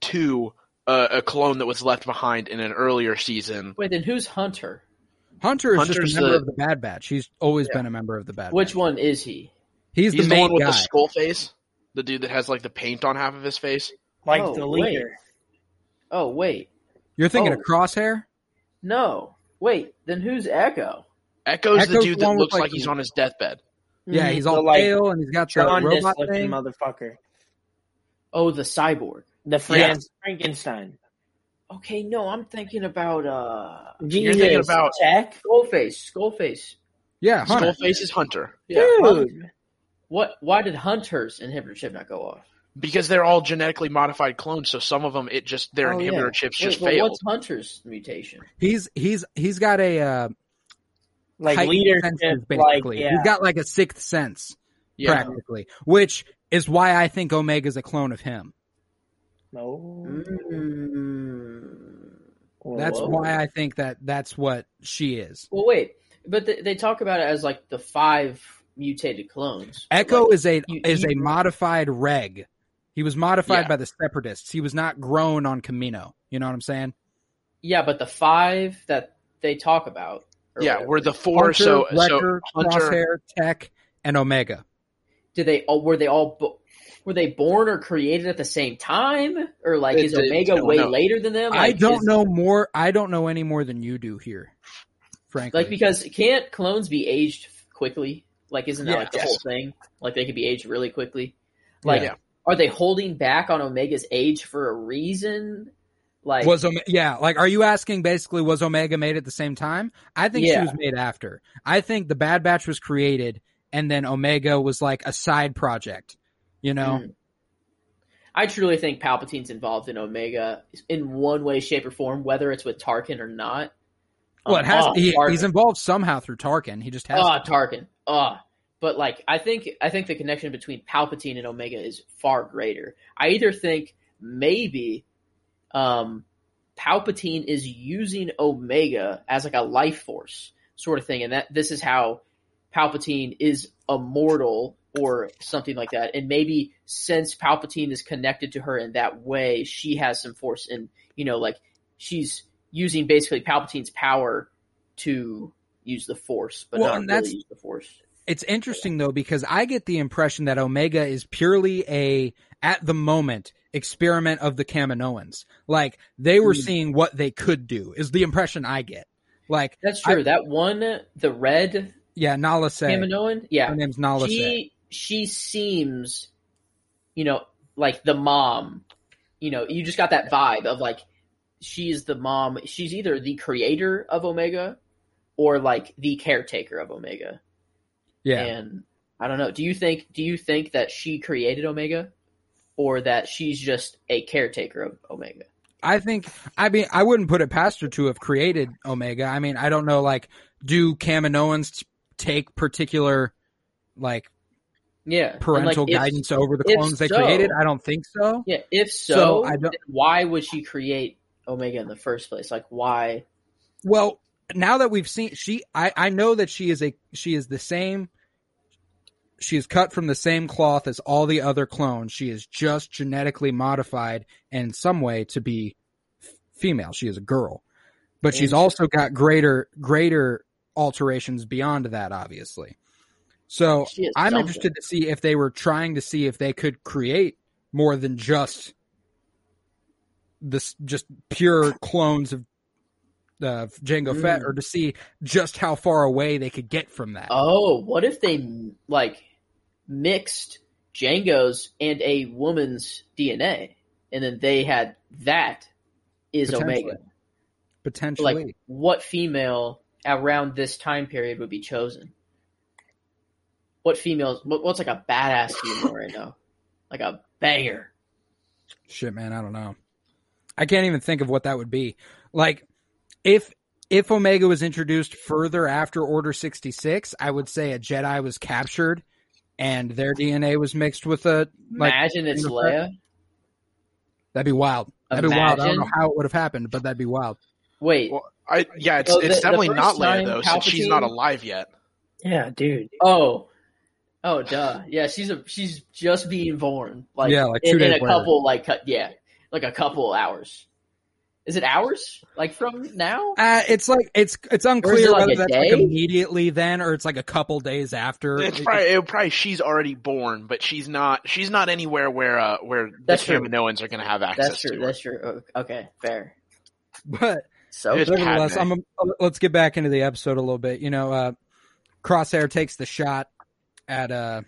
to a, a clone that was left behind in an earlier season. Wait, then who's Hunter? Hunter is Hunter's just a member the- of the Bad Batch. He's always Yeah. been a member of the Bad Batch. Which Batch. one is he? He's, He's the the, main one with guy. the skull face, the dude that has like the paint on half of his face. like Oh, the wait. leader. Oh wait, You're thinking Oh. of Crosshair? no, wait. Then who's Echo? Echo's, the dude that looks like, like he's on his deathbed. Yeah, he's The, all like, pale and he's got the Jaundice robot thing. motherfucker. Oh, the cyborg. The Fran- Frankenstein. Okay, no, I'm thinking about uh You're thinking Jesus, about- Tech? Skullface. Skullface. Yeah, Hunter. Skullface is Hunter. Yeah. Dude. What? Why did Hunter's inhibitor chip not go off? Because they're all genetically modified clones, so some of them it just their Oh, inhibitor yeah. chips Wait, just but failed. What's Hunter's mutation? He's he's he's got a uh, Like heightened leadership, senses, like basically. yeah. He's got like a sixth sense, Yeah. practically, which is why I think Omega's a clone of him. No. Mm. That's Whoa. why I think that that's what she is. Well, wait, but th- they talk about it as like the five mutated clones. Echo like, is a you- is a modified reg. He was modified Yeah. by the separatists. He was not grown on Kamino. You know what I'm saying? yeah, but the five that they talk about. Yeah, whatever, we're the four. Hunter, so so Hunter. Crosshair, Tech, and Omega. Did they? all? were they all? Bo- were they born or created at the same time, or like It- is Omega don't way know. later than them? I don't is- know more. I don't know any more than you do here, frankly. Like because can't clones be aged quickly? Like isn't that Yeah. like the Yes. whole thing? Like they could be aged really quickly. Like Yeah. are they holding back on Omega's age for a reason? Like was Ome- yeah, like are you asking basically was Omega made at the same time? I think she was made after. I think the Bad Batch was created and then Omega was like a side project. You know? Mm. I truly think Palpatine's involved in Omega in one way, shape, or form, whether it's with Tarkin or not. Well, it has oh, he, he's involved somehow through Tarkin. He just has Oh, Tarkin. Oh. But like I think I think the connection between Palpatine and Omega is far greater. I either think maybe um Palpatine is using Omega as like a life force sort of thing, and that this is how Palpatine is immortal or something like that. And maybe since Palpatine is connected to her in that way, she has some force and you know, like she's using basically Palpatine's power to use the force, but Well, not really use the force. It's interesting though because I get the impression that Omega is purely a at the moment experiment of the Kaminoans. Like they were Mm. seeing what they could do is the impression I get. Like That's true. that one, the red yeah, Nala Se Kaminoan, yeah, her name's Nala Se. she she seems, you know, like the mom. You know, you just got that vibe of like she's the mom. She's either the creator of Omega or like the caretaker of Omega. Yeah. And I don't know. Do you think? Do you think that she created Omega, or that she's just a caretaker of Omega? I think I mean I wouldn't put it past her to have created Omega. I mean I don't know like do Kaminoans take particular like Yeah, parental like, if- guidance over the if clones they so- created? I don't think so. Yeah, if so, So, I don't- why would she create Omega in the first place? Like, why? Well, now that we've seen she I I know that she is a she is the same she is cut from the same cloth as all the other clones. She is just genetically modified in some way to be female. She is a girl. But she's also got greater greater alterations beyond that obviously. So I'm interested to see if they were trying to see if they could create more than just this just pure clones of uh, Jango Fett, Mm. or to see just how far away they could get from that. Oh, what if they like mixed Jango's and a woman's DNA, and then they had that is Potentially. Omega. Potentially, Like, what female around this time period would be chosen? What females? What, what's like a badass female right now? Like a banger. shit, man, I don't know. I can't even think of what that would be. Like, if if Omega was introduced further after Order sixty six, I would say a Jedi was captured and their DNA was mixed with a like Imagine it's Leia. That'd be wild. That'd be wild. I don't know how it would have happened, but that'd be wild. Wait. Well, I yeah, it's So it's the- the definitely first not Leia time though, since she's not alive yet. Yeah, dude. Oh. Oh, duh. Yeah, she's a she's just being born. Like Yeah, like two in, in a later. couple like yeah, like a couple hours. Is it hours? Like from now? Uh, it's like it's it's unclear it like whether a that's like immediately then or it's like a couple days after. It's It- probably, it, probably she's already born, but she's not. She's not anywhere where uh, where That's the true. Kaminoans are going to have access That's true. to. her. That's true. Okay, fair. but So nevertheless, Padme. I'm let's get back into the episode a little bit. You know, uh, Crosshair takes the shot at uh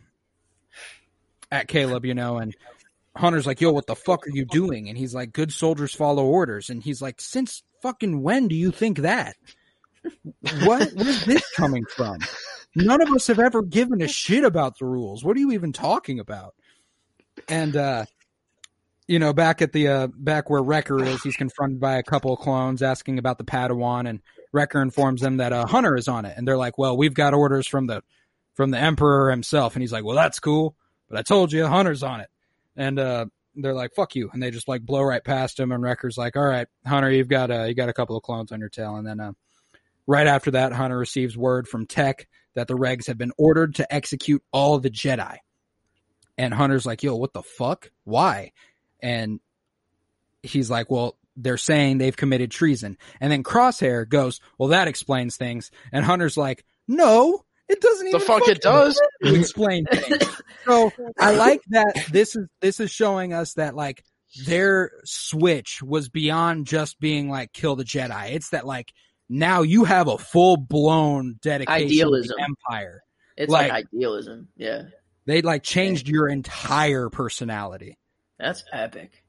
at Caleb, you know, and Hunter's like, yo, what the fuck are you doing? And he's like, good soldiers follow orders. And he's like, since fucking when do you think that? What, where's this coming from? None of us have ever given a shit about the rules. What are you even talking about? And, uh, you know, back at the, uh, back where Wrecker is, he's confronted by a couple of clones asking about the Padawan and Wrecker informs them that, uh, Hunter is on it. And they're like, well, we've got orders from the, from the Emperor himself. And he's like, well, that's cool. But I told you, Hunter's on it. And, uh, they're like, fuck you. And they just like blow right past him. And Wrecker's like, all right, Hunter, you've got, uh, you got a couple of clones on your tail. And then, uh, right after that, Hunter receives word from Tech that the regs have been ordered to execute all the Jedi. And Hunter's like, yo, what the fuck? Why? And he's like, well, they're saying they've committed treason. And then Crosshair goes, well, that explains things. And Hunter's like, no, it doesn't even The even fuck it does? to explain things. So I like that this is this is showing us that like their switch was beyond just being like kill the Jedi. It's that like now you have a full blown dedication Idealism. to the Empire. It's Like- like, idealism. Yeah, They like changed your entire personality. That's epic.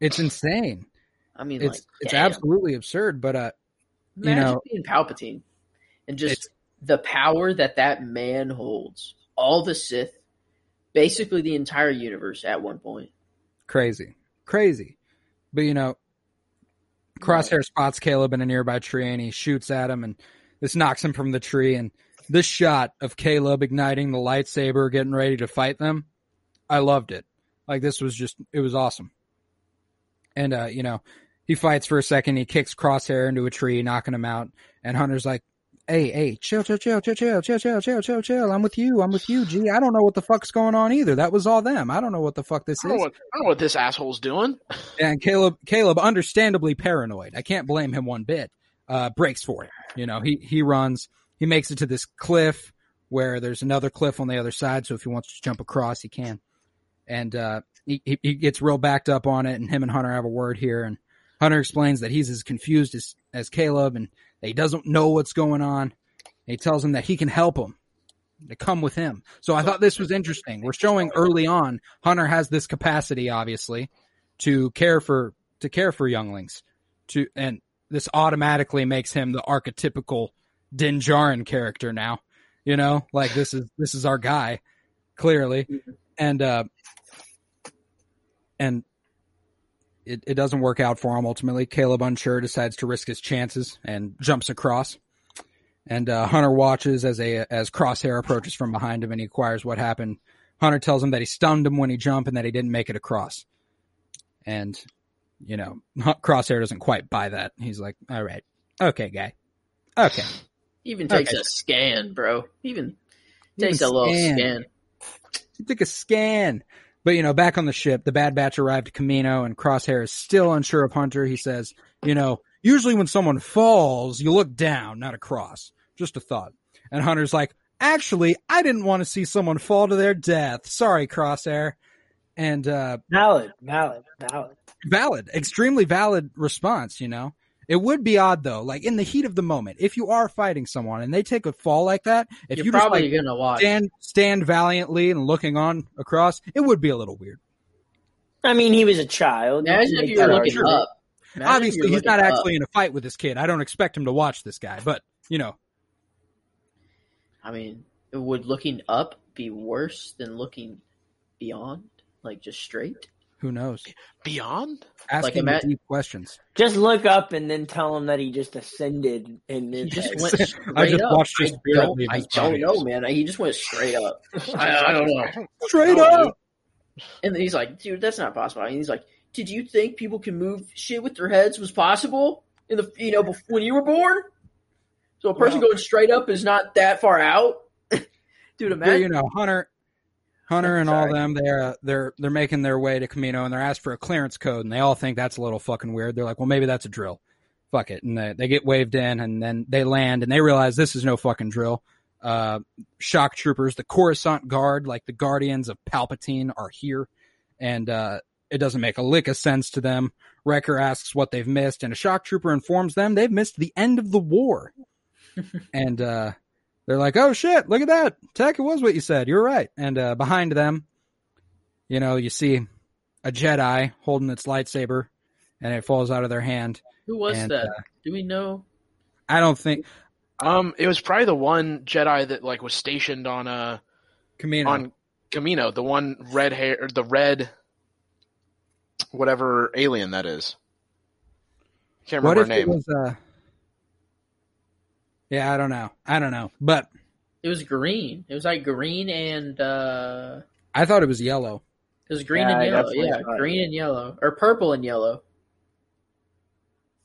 It's insane. I mean, It's like, it's damn. absolutely absurd, but uh you know- being Palpatine and just the power that that man holds. All the Sith, basically the entire universe at one point. crazy. Crazy. But you know, Crosshair spots Caleb in a nearby tree and he shoots at him and this knocks him from the tree and this shot of Caleb igniting the lightsaber getting ready to fight them, I loved it. Like this was just it was awesome. And uh, you know, he fights for a second, he kicks Crosshair into a tree, knocking him out, and Hunter's like, Hey, hey, chill, chill, chill, chill, chill, chill, chill, chill, chill, chill. I'm with you. I'm with you, G. I don't know what the fuck's going on either. That was all them. I don't know what the fuck this I is. what, I don't know what this asshole's doing. And Caleb, Caleb, understandably paranoid. I can't blame him one bit. Uh, breaks for it. You know, he he runs. He makes it to this cliff where there's another cliff on the other side. So if he wants to jump across, he can. And uh, he he gets real backed up on it. And him and Hunter have a word here. And Hunter explains that he's as confused as as Caleb, and he doesn't know what's going on. He tells him that he can help him. To come with him. So I thought this was interesting. We're showing early on Hunter has this capacity, obviously, to care for to care for younglings to and this automatically makes him the archetypical Din Djarin character now you know like this is this is our guy clearly and uh and it, it doesn't work out for him ultimately Caleb unsure decides to risk his chances and jumps across and uh, Hunter watches as a as Crosshair approaches from behind him and he inquires what happened Hunter tells him that he stunned him when he jumped and that he didn't make it across and you know, Crosshair doesn't quite buy that. He's like, all right, okay, guy. Okay. Even takes Okay. a scan, bro. Even Even takes a little scan. scan. He took a scan. But, you know, back on the ship, the Bad Batch arrived at Kamino and Crosshair is still unsure of Hunter. He says, you know, usually when someone falls, you look down, not across. Just a thought. And Hunter's like, actually, I didn't want to see someone fall to their death. Sorry, Crosshair. And, uh, Valid, valid, valid. valid, extremely valid response, you know. It would be odd though, like in the heat of the moment, if you are fighting someone and they take a fall like that, if You're you just probably like gonna watch. stand stand valiantly and looking on across, it would be a little weird. I mean, he was a child. Imagine if you were looking argument. up. Imagine Obviously, he's not looking up. actually in a fight with this kid. I don't expect him to watch this guy, but you know, I mean, would looking up be worse than looking beyond, like just straight? Who knows? Beyond? Asking ima- the deep questions. Just look up and then tell him that he just ascended and He then just went straight I just up. watched his I don't, leave I don't know, man. He just went straight up. I, I don't know. Straight Oh, up. And then he's like, dude, that's not possible. And he's like, did you think people can move shit with their heads was possible in the you know bef- when you were born? So a person Well- going straight up is not that far out, dude. But, Imagine. you know, Hunter, Hunter, and all them, they're they're they're making their way to Kamino, and they're asked for a clearance code, and they all think that's a little fucking weird. They're like, well, maybe that's a drill. Fuck it, and they, they get waved in, and then they land, and they realize this is no fucking drill. Uh, shock troopers, the Coruscant Guard, like the guardians of Palpatine, are here, and uh, it doesn't make a lick of sense to them. Wrecker asks what they've missed, and a shock trooper informs them they've missed the end of the war. and uh, they're like, "Oh shit! Look at that, Tech. It was what you said. You're right." And uh, behind them, you know, you see a Jedi holding its lightsaber, and it falls out of their hand. Who was And, that? uh, Do we know? I don't think Um, it was probably the one Jedi that like was stationed on uh Kamino. on Kamino, the one red hair, the red, whatever alien that is. Can't what remember if her it name. was? Uh, yeah, I don't know. I don't know, but It was green. It was like green and uh I thought it was yellow. it was green Yeah, and yellow. Yeah, thought- green and yellow. Or purple and yellow.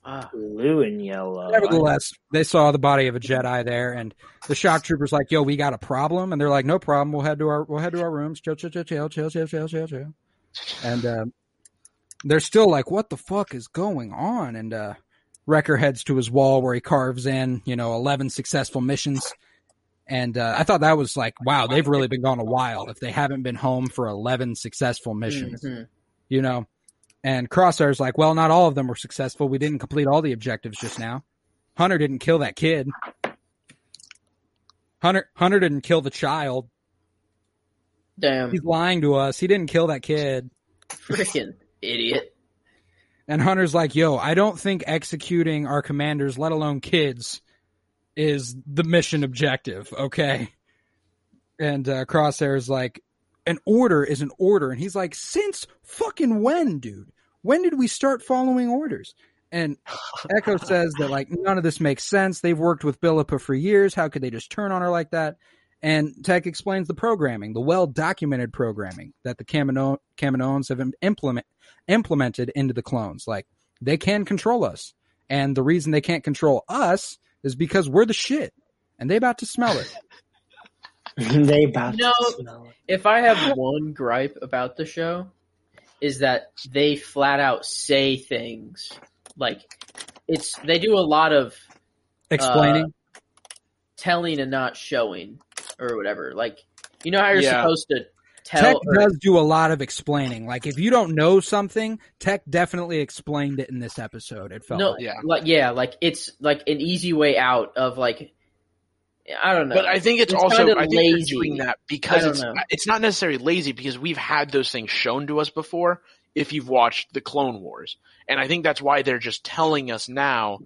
Ah, Blue and yellow. Nevertheless, they saw the body of a Jedi there, and the shock troopers like, "Yo, we got a problem," and they're like, "No problem. We'll head to our we'll head to our rooms. Chill, chill, chill, chill, chill, chill, chill, chill, chill." And uh, they're still like, "What the fuck is going on?" And uh, Wrecker heads to his wall where he carves in, you know, eleven successful missions. And uh, I thought that was like, wow, they've really been gone a while if they haven't been home for eleven successful missions mhm. you know. And Crosshair's like, well, not all of them were successful. We didn't complete all the objectives just now. Hunter didn't kill that kid. Hunter Hunter didn't kill the child. Damn, He's lying to us. He didn't kill that kid. freaking idiot. And Hunter's like, yo, I don't think executing our commanders, let alone kids, is the mission objective, okay? And uh, Crosshair's like, an order is an order. And he's like, since fucking when, dude? When did we start following orders? And Echo says that, like, none of this makes sense. They've worked with Billaba for years. How could they just turn on her like that? And Tech explains the programming, the well documented programming that the Kamino- Kaminoans have implement- implemented into the clones. Like, they can control us. And the reason they can't control us is because we're the shit. And they about to smell it. they about No. to smell it. If I have one gripe about the show, is that they flat out say things like it's they do a lot of Explaining. Uh, telling and not showing or whatever. Like you know how you're Yeah. supposed to Tech tell or, does do a lot of explaining. Like if you don't know something, Tech definitely explained it in this episode. It felt no, like. Yeah. like yeah, like it's like an easy way out of like I don't know. But I think it's, It's also kinda I think lazy. they're doing that because it's know. Uh, it's not necessarily lazy because we've had those things shown to us before if you've watched the Clone Wars. And I think that's why they're just telling us now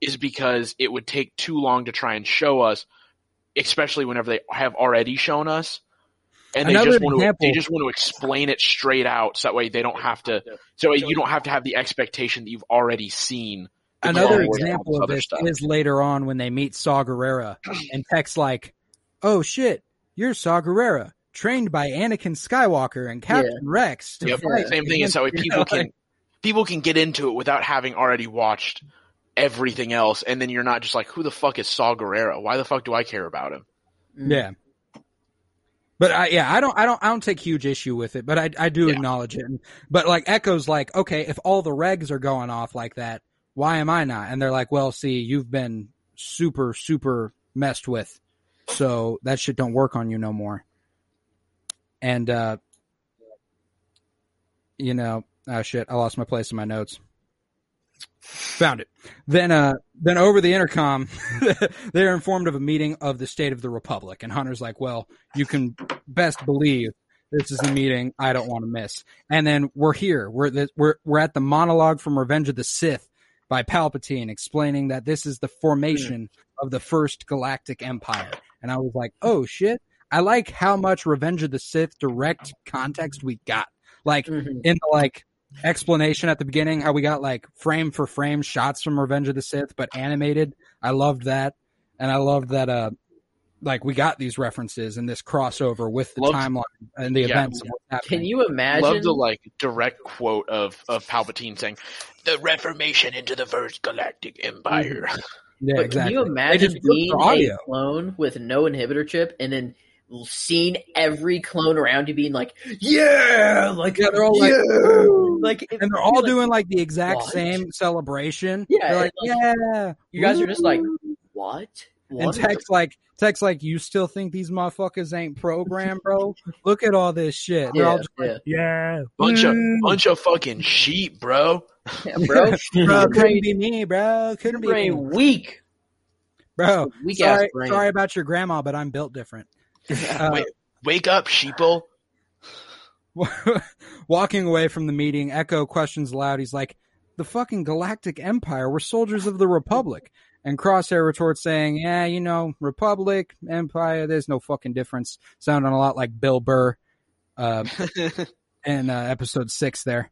is because it would take too long to try and show us, especially whenever they have already shown us. And they just want to they just want to explain it straight out so that way they don't have to so you don't have to have the expectation that you've already seen Another Clone Wars and all example of this stuff. is later on when they meet Saw Gerrera and Tech's like, "Oh shit, you're Saw Gerrera, trained by Anakin Skywalker and Captain Rex." to Yep, fight same thing is against-" people can people can get into it without having already watched everything else, and then you're not just like, who the fuck is Saw Gerrera? Why the fuck do I care about him? Yeah. But I, yeah, I don't, I don't, I don't take huge issue with it, but I, I do Yeah. acknowledge it. But like Echo's like, okay, if all the regs are going off like that, why am I not? And they're like, well, see, you've been super, super messed with. So that shit don't work on you no more. And, uh, you know, oh shit, I lost my place in my notes. Found it. Then, uh, then over the intercom, they're informed of a meeting of the State of the Republic, and Hunter's like, "Well, you can best believe this is a meeting I don't want to miss." And then we're here. We're the, we're we're at the monologue from Revenge of the Sith by Palpatine, explaining that this is the formation of the first Galactic Empire. And I was like, "Oh shit!" I like how much Revenge of the Sith direct context we got. Like Mhm. in the like explanation at the beginning, how we got like frame for frame shots from Revenge of the Sith, but animated. I loved that, and I loved that. Uh, like we got these references and this crossover with the Loved- timeline and the Yeah. events. of what's. Can you imagine? Love the like direct quote of of Palpatine saying, "The Reformation into the First Galactic Empire." Yeah, but exactly. can you imagine being a clone with no inhibitor chip and then seeing every clone around you being like, yeah, like, Yeah, they're all like, yeah. like, it and they're all like, doing like the exact What? same celebration. Yeah, like, like, yeah. you guys are just like, woo." what? and What is Tech's like, Tech's like, you still think these motherfuckers ain't programmed, bro? Look at all this shit. They're Yeah, all just like, yeah, bunch of bunch of fucking sheep, bro. Yeah, bro, bro, couldn't be me, bro. Couldn't be me. weak. bro. Weak ass Sorry, brain. sorry about your grandma, but I'm built different. Uh, Wait. Wake up, sheeple. walking away from the meeting, Echo questions aloud. He's like, "The fucking Galactic Empire. We're soldiers of the Republic." And Crosshair retorts saying, "Yeah, you know, Republic, Empire. There's no fucking difference." Sounding a lot like Bill Burr, uh, in uh, episode six there,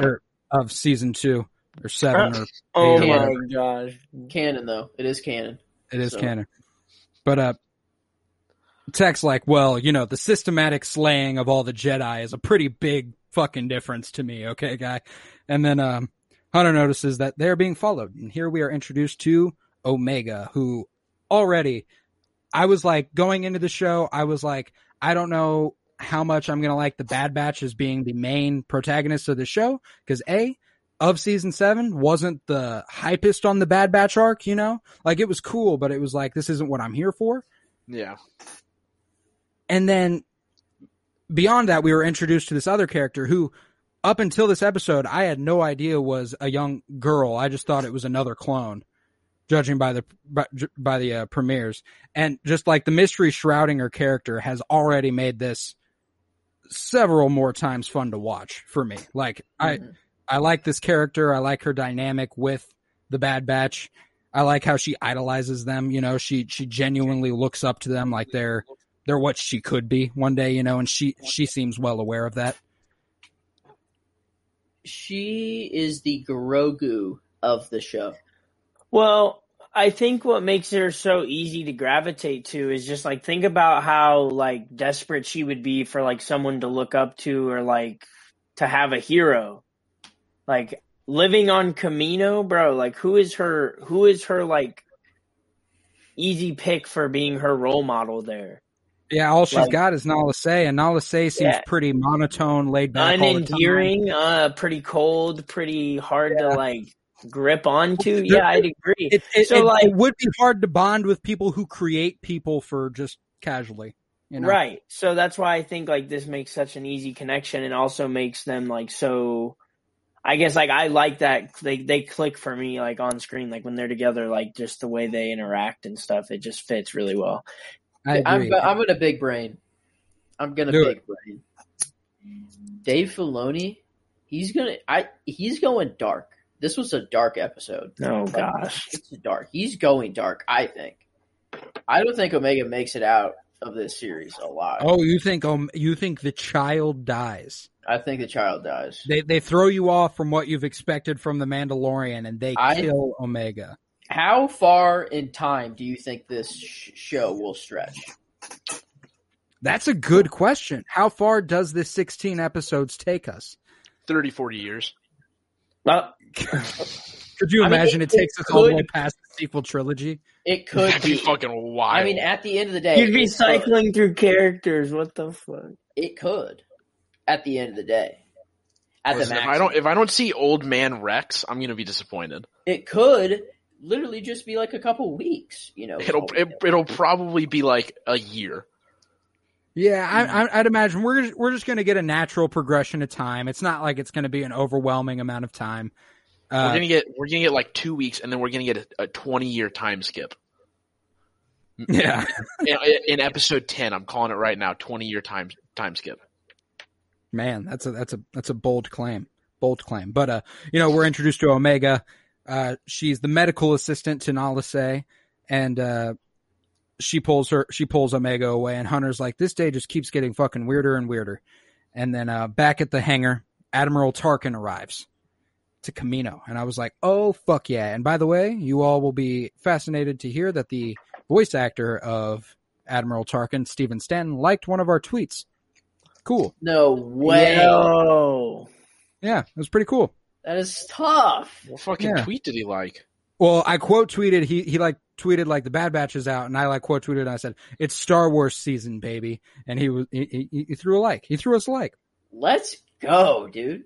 or of season two or seven or Oh eight my whatever. gosh. Canon though, it is canon. It is So- canon. But uh Tech's like, well, you know, the systematic slaying of all the Jedi is a pretty big fucking difference to me, okay, guy? And then um Hunter notices that they're being followed. And here we are introduced to Omega, who already I was like going into the show, I was like, I don't know how much I'm gonna like the Bad Batch as being the main protagonist of the show, because A, of season seven wasn't the hypest on the Bad Batch arc, you know? Like it was cool, but it was like, this isn't what I'm here for. yeah. And then beyond that, we were introduced to this other character who, up until this episode, I had no idea was a young girl. I just thought it was another clone, judging by the by, by the uh, premieres. And just like the mystery shrouding her character has already made this several more times fun to watch for me. Like I, Mhm. I like this character. I like her dynamic with the Bad Batch. I like how she idolizes them. You know, she she genuinely looks up to them like they're they're what she could be one day. You know, and she she seems well aware of that. She is the Grogu of the show. Well, I think what makes her so easy to gravitate to is just like think about how like desperate she would be for like someone to look up to or like to have a hero. Like living on Kamino, bro, like who is her who is her like easy pick for being her role model there? Yeah, all she's Like- got is Nala Se, and Nala Se seems Yeah. pretty monotone, laid back. all the time. Unendearing, uh pretty cold, pretty hard to like grip onto. Yeah, I'd agree. It, it, So, it- like- it would be hard to bond with people who create people for just casually. You know? Right. So that's why I think like this makes such an easy connection and also makes them like so I guess like I like that they they click for me like on screen like when they're together like just the way they interact and stuff it just fits really well. I I'm agree. I'm gonna big brain. I'm gonna Do big brain. Dave Filoni, he's gonna I he's going dark. This was a dark episode. Oh Like, gosh. It's dark. He's going dark, I think. I don't think Omega makes it out of this series alive. oh, you think um you think the child dies? I think the child dies. They they throw you off from what you've expected from the Mandalorian, and they I- kill Omega. How far in time do you think this sh- show will stretch? That's a good question. How far does this 16 episodes take us? 30, 40 years. Well, Could you I mean, imagine it- it, takes it us all the way past the sequel trilogy? It could That'd be be. fucking wild. I mean, at the end of the day, you'd be it could. cycling through characters. What the fuck? It could. At the end of the day, at Listen, the if I don't if I don't see old man Rex, I'm gonna be disappointed. it could literally just be like a couple weeks. You know, It'll it, it'll probably be like a year. Yeah, I, I, I'd imagine we're just, we're just going to get a natural progression of time. It's not like it's going to be an overwhelming amount of time. we're Uh, gonna get we're gonna get like two weeks, and then we're gonna get a, a 20 year time skip. yeah, In, in episode 10, I'm calling it right now. 20 year time time skip. man, that's a that's a that's a bold claim, bold claim. But uh, you know, we're introduced to Omega. Uh, she's the medical assistant to Nala Se, and uh, she pulls her she pulls Omega away, and Hunter's like, this day just keeps getting fucking weirder and weirder. And then uh, back at the hangar, Admiral Tarkin arrives to Kamino, and I was like, oh fuck yeah! And by the way, you all will be fascinated to hear that the voice actor of Admiral Tarkin, Stephen Stanton, liked one of our tweets. Cool. no way. Yo. Yeah, it was pretty cool. That is tough. What fucking Yeah. tweet did he like? Well, I quote tweeted he he like tweeted like the Bad Batch is out, and I like quote tweeted and I said it's Star Wars season, baby, and he was he, he, he threw a like, he threw us a like. Let's go, dude.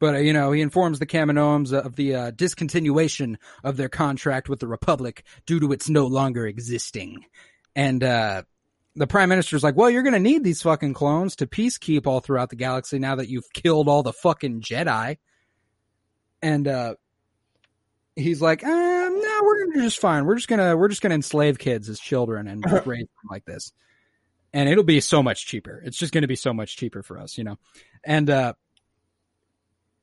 But uh, you know, he informs the Kaminoans of the uh, discontinuation of their contract with the Republic due to its no longer existing, and uh, the Prime Minister's like, "Well, you're going to need these fucking clones to peacekeep all throughout the galaxy now that you've killed all the fucking Jedi." And uh, he's like, uh, "No, we're gonna do just fine. We're just gonna we're just gonna enslave kids as children and raise them like this." and it'll be so much cheaper. It's just going to be so much cheaper for us, you know. And uh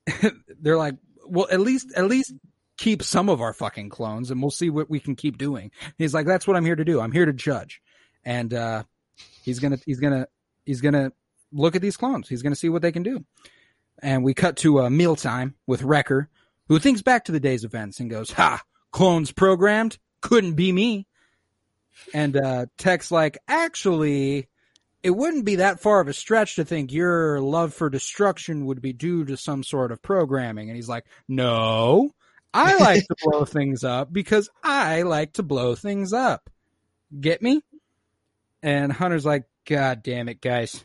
they're like, well, at least at least keep some of our fucking clones, and we'll see what we can keep doing. He's like, that's what I'm here to do. I'm here to judge, and uh he's gonna he's gonna he's gonna look at these clones. He's gonna see what they can do. And we cut to a uh, mealtime with Wrecker, who thinks back to the day's events and goes, "Ha, clones programmed couldn't be me." And uh, Tech's like, actually, it wouldn't be that far of a stretch to think your love for destruction would be due to some sort of programming. And he's like, no, I like to blow things up because I like to blow things up. Get me? And Hunter's like, God damn it, guys.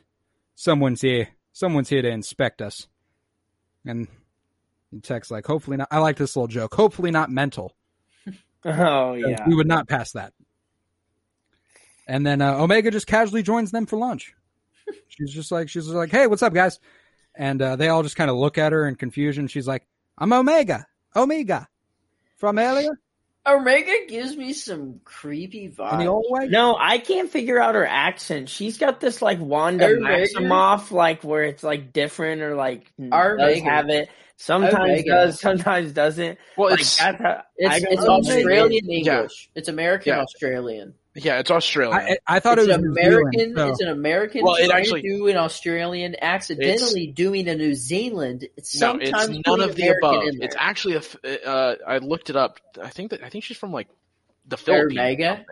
Someone's here. Someone's here to inspect us. And Tech's like, hopefully not. I like this little joke. Hopefully not mental. Oh yeah. We would not pass that. And then uh, Omega just casually joins them for lunch. she's just like, she's just like, hey, what's up, guys? And uh, they all just kind of look at her in confusion. She's like, I'm Omega, Omega, from earlier. Omega gives me some creepy In the vibes. old. No, I can't figure out her accent. She's got this like Wanda Omega? Maximoff, like where it's like different or like does Omega. have it. Sometimes Omega. does, sometimes doesn't. Well, Like it's that's how, It's, it's know. Australian Yeah. English. It's American Yeah. Australian. Yeah, it's Australian. I, I thought it's it was an New American. Zealand, so- It's an American Well, it actually- do an Australian, accidentally doing a New Zealand. It's no, sometimes it's none of the American above. It's actually a. f- Uh, I looked it up. I think that I think she's from like the Philippines. or Omega?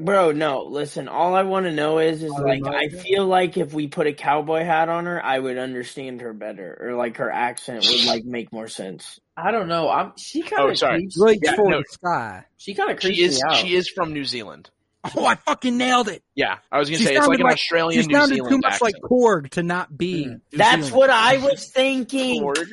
Bro, no, listen, all I want to know is is Oh, like my I feel like if we put a cowboy hat on her, I would understand her better or like her accent would like make more sense. I don't know. I'm. She kind of. Oh, sorry. creeps. Reach Yeah, for no. the sky. She kind of creeps She is. me out. She is from New Zealand. Oh, I fucking nailed it. Yeah, I was gonna She say it's like sounded an like- Australian She New sounded Zealand too much accent. like Korg to not be. Mm. New That's Zealand. what I was thinking. Korg.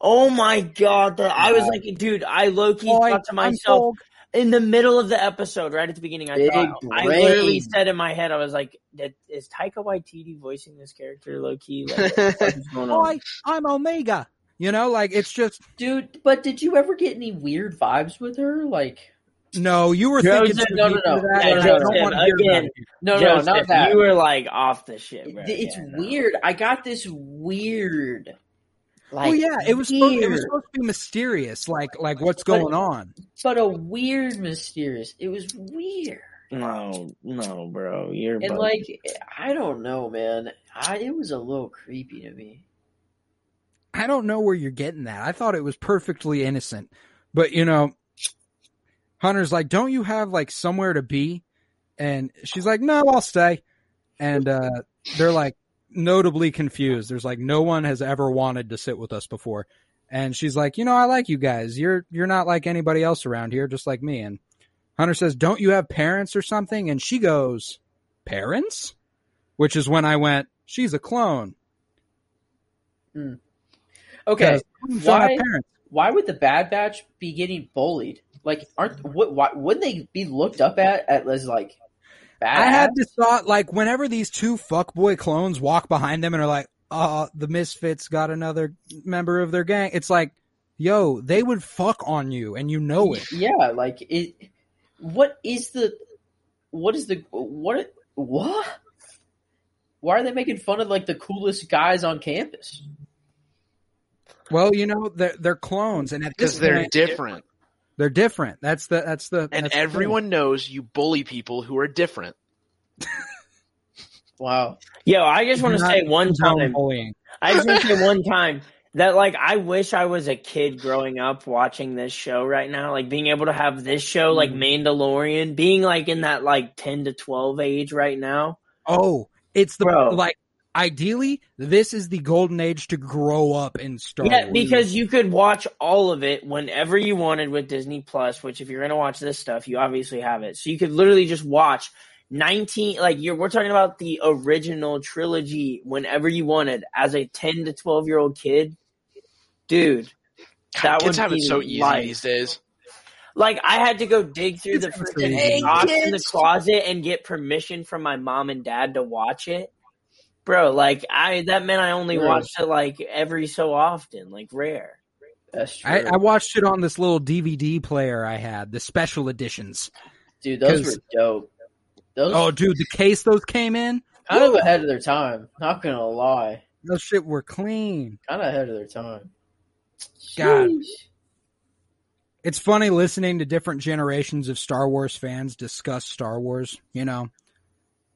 Oh my god, that I was like, dude, I low key Boy, thought to myself Korg. in the middle of the episode, right at the beginning, I Big thought I literally said in my head, I was like, "Is Taika Waititi voicing this character low key? Like, what the fuck is going on?" Boy, I'm Omega. You know, like it's just Dude, but did you ever get any weird vibes with her? Like, no. You were Joseph, thinking too no, no, deep no. that, Yeah, and I Joseph, don't want to hear again. about it. no, no, Joseph, not that. You were like off the shit, bro. it's Yeah, no. weird. I got this weird. Like, well, yeah, it was supposed, it was supposed to be mysterious, like like what's going on. but a weird, mysterious. It was weird, No, no, bro. You're and bugging. like, I don't know, man. I it was a little creepy to me. I don't know where you're getting that. I thought it was perfectly innocent, but you know, Hunter's like, "Don't you have like somewhere to be?" And she's like, "No, I'll stay." And uh, they're like notably confused. There's like no one has ever wanted to sit with us before. And she's like, "You know, I like you guys. You're you're not like anybody else around here, just like me." And Hunter says, "Don't you have parents or something?" And she goes, "Parents?" Which is when I went, "She's a clone." Okay, 'Cause clones why- why would the Bad Batch be getting bullied? Like, aren't what? Why wouldn't they be looked up at, at as like bad? I had this thought, like, whenever these two fuckboy clones walk behind them and are like, uh, the Misfits got another member of their gang, it's like, yo, they would fuck on you and you know it. Yeah, like it. What is the? What is the? What? What? Why are they making fun of like the coolest guys on campus? Well, you know, they're, they're clones and at this Because they're point, different, they're different. That's the, that's the, and that's the everyone knows you bully people who are different. Wow. Yo, I just want to say one time. bullying. I just want to say one time that like I wish I was a kid growing up watching this show right now. Like being able to have this show like mm. Mandalorian, being like in that like ten to twelve age right now. Oh, it's the, Bro. like, ideally, this is the golden age to grow up in Star Yeah, Wars. because you could watch all of it whenever you wanted with Disney Plus, which if you're gonna watch this stuff, you obviously have it. So you could literally just watch nineteen like you're we're talking about the original trilogy whenever you wanted as a ten to twelve year old kid. Dude. God, That kids would have it so easy life. these days. Like I had to go dig through the freaking box in the closet and get permission from my mom and dad to watch it. Bro, like I that meant I only Bro. watched it like every so often, like rare. That's true. I, I watched it on this little DVD player I had, the special editions. Dude, those were dope. Those Oh, dude, the case those came in. Kind of ahead of their time. Not gonna lie. Those shit were clean. Kind of ahead of their time. God. Sheesh. It's funny listening to different generations of Star Wars fans discuss Star Wars, you know.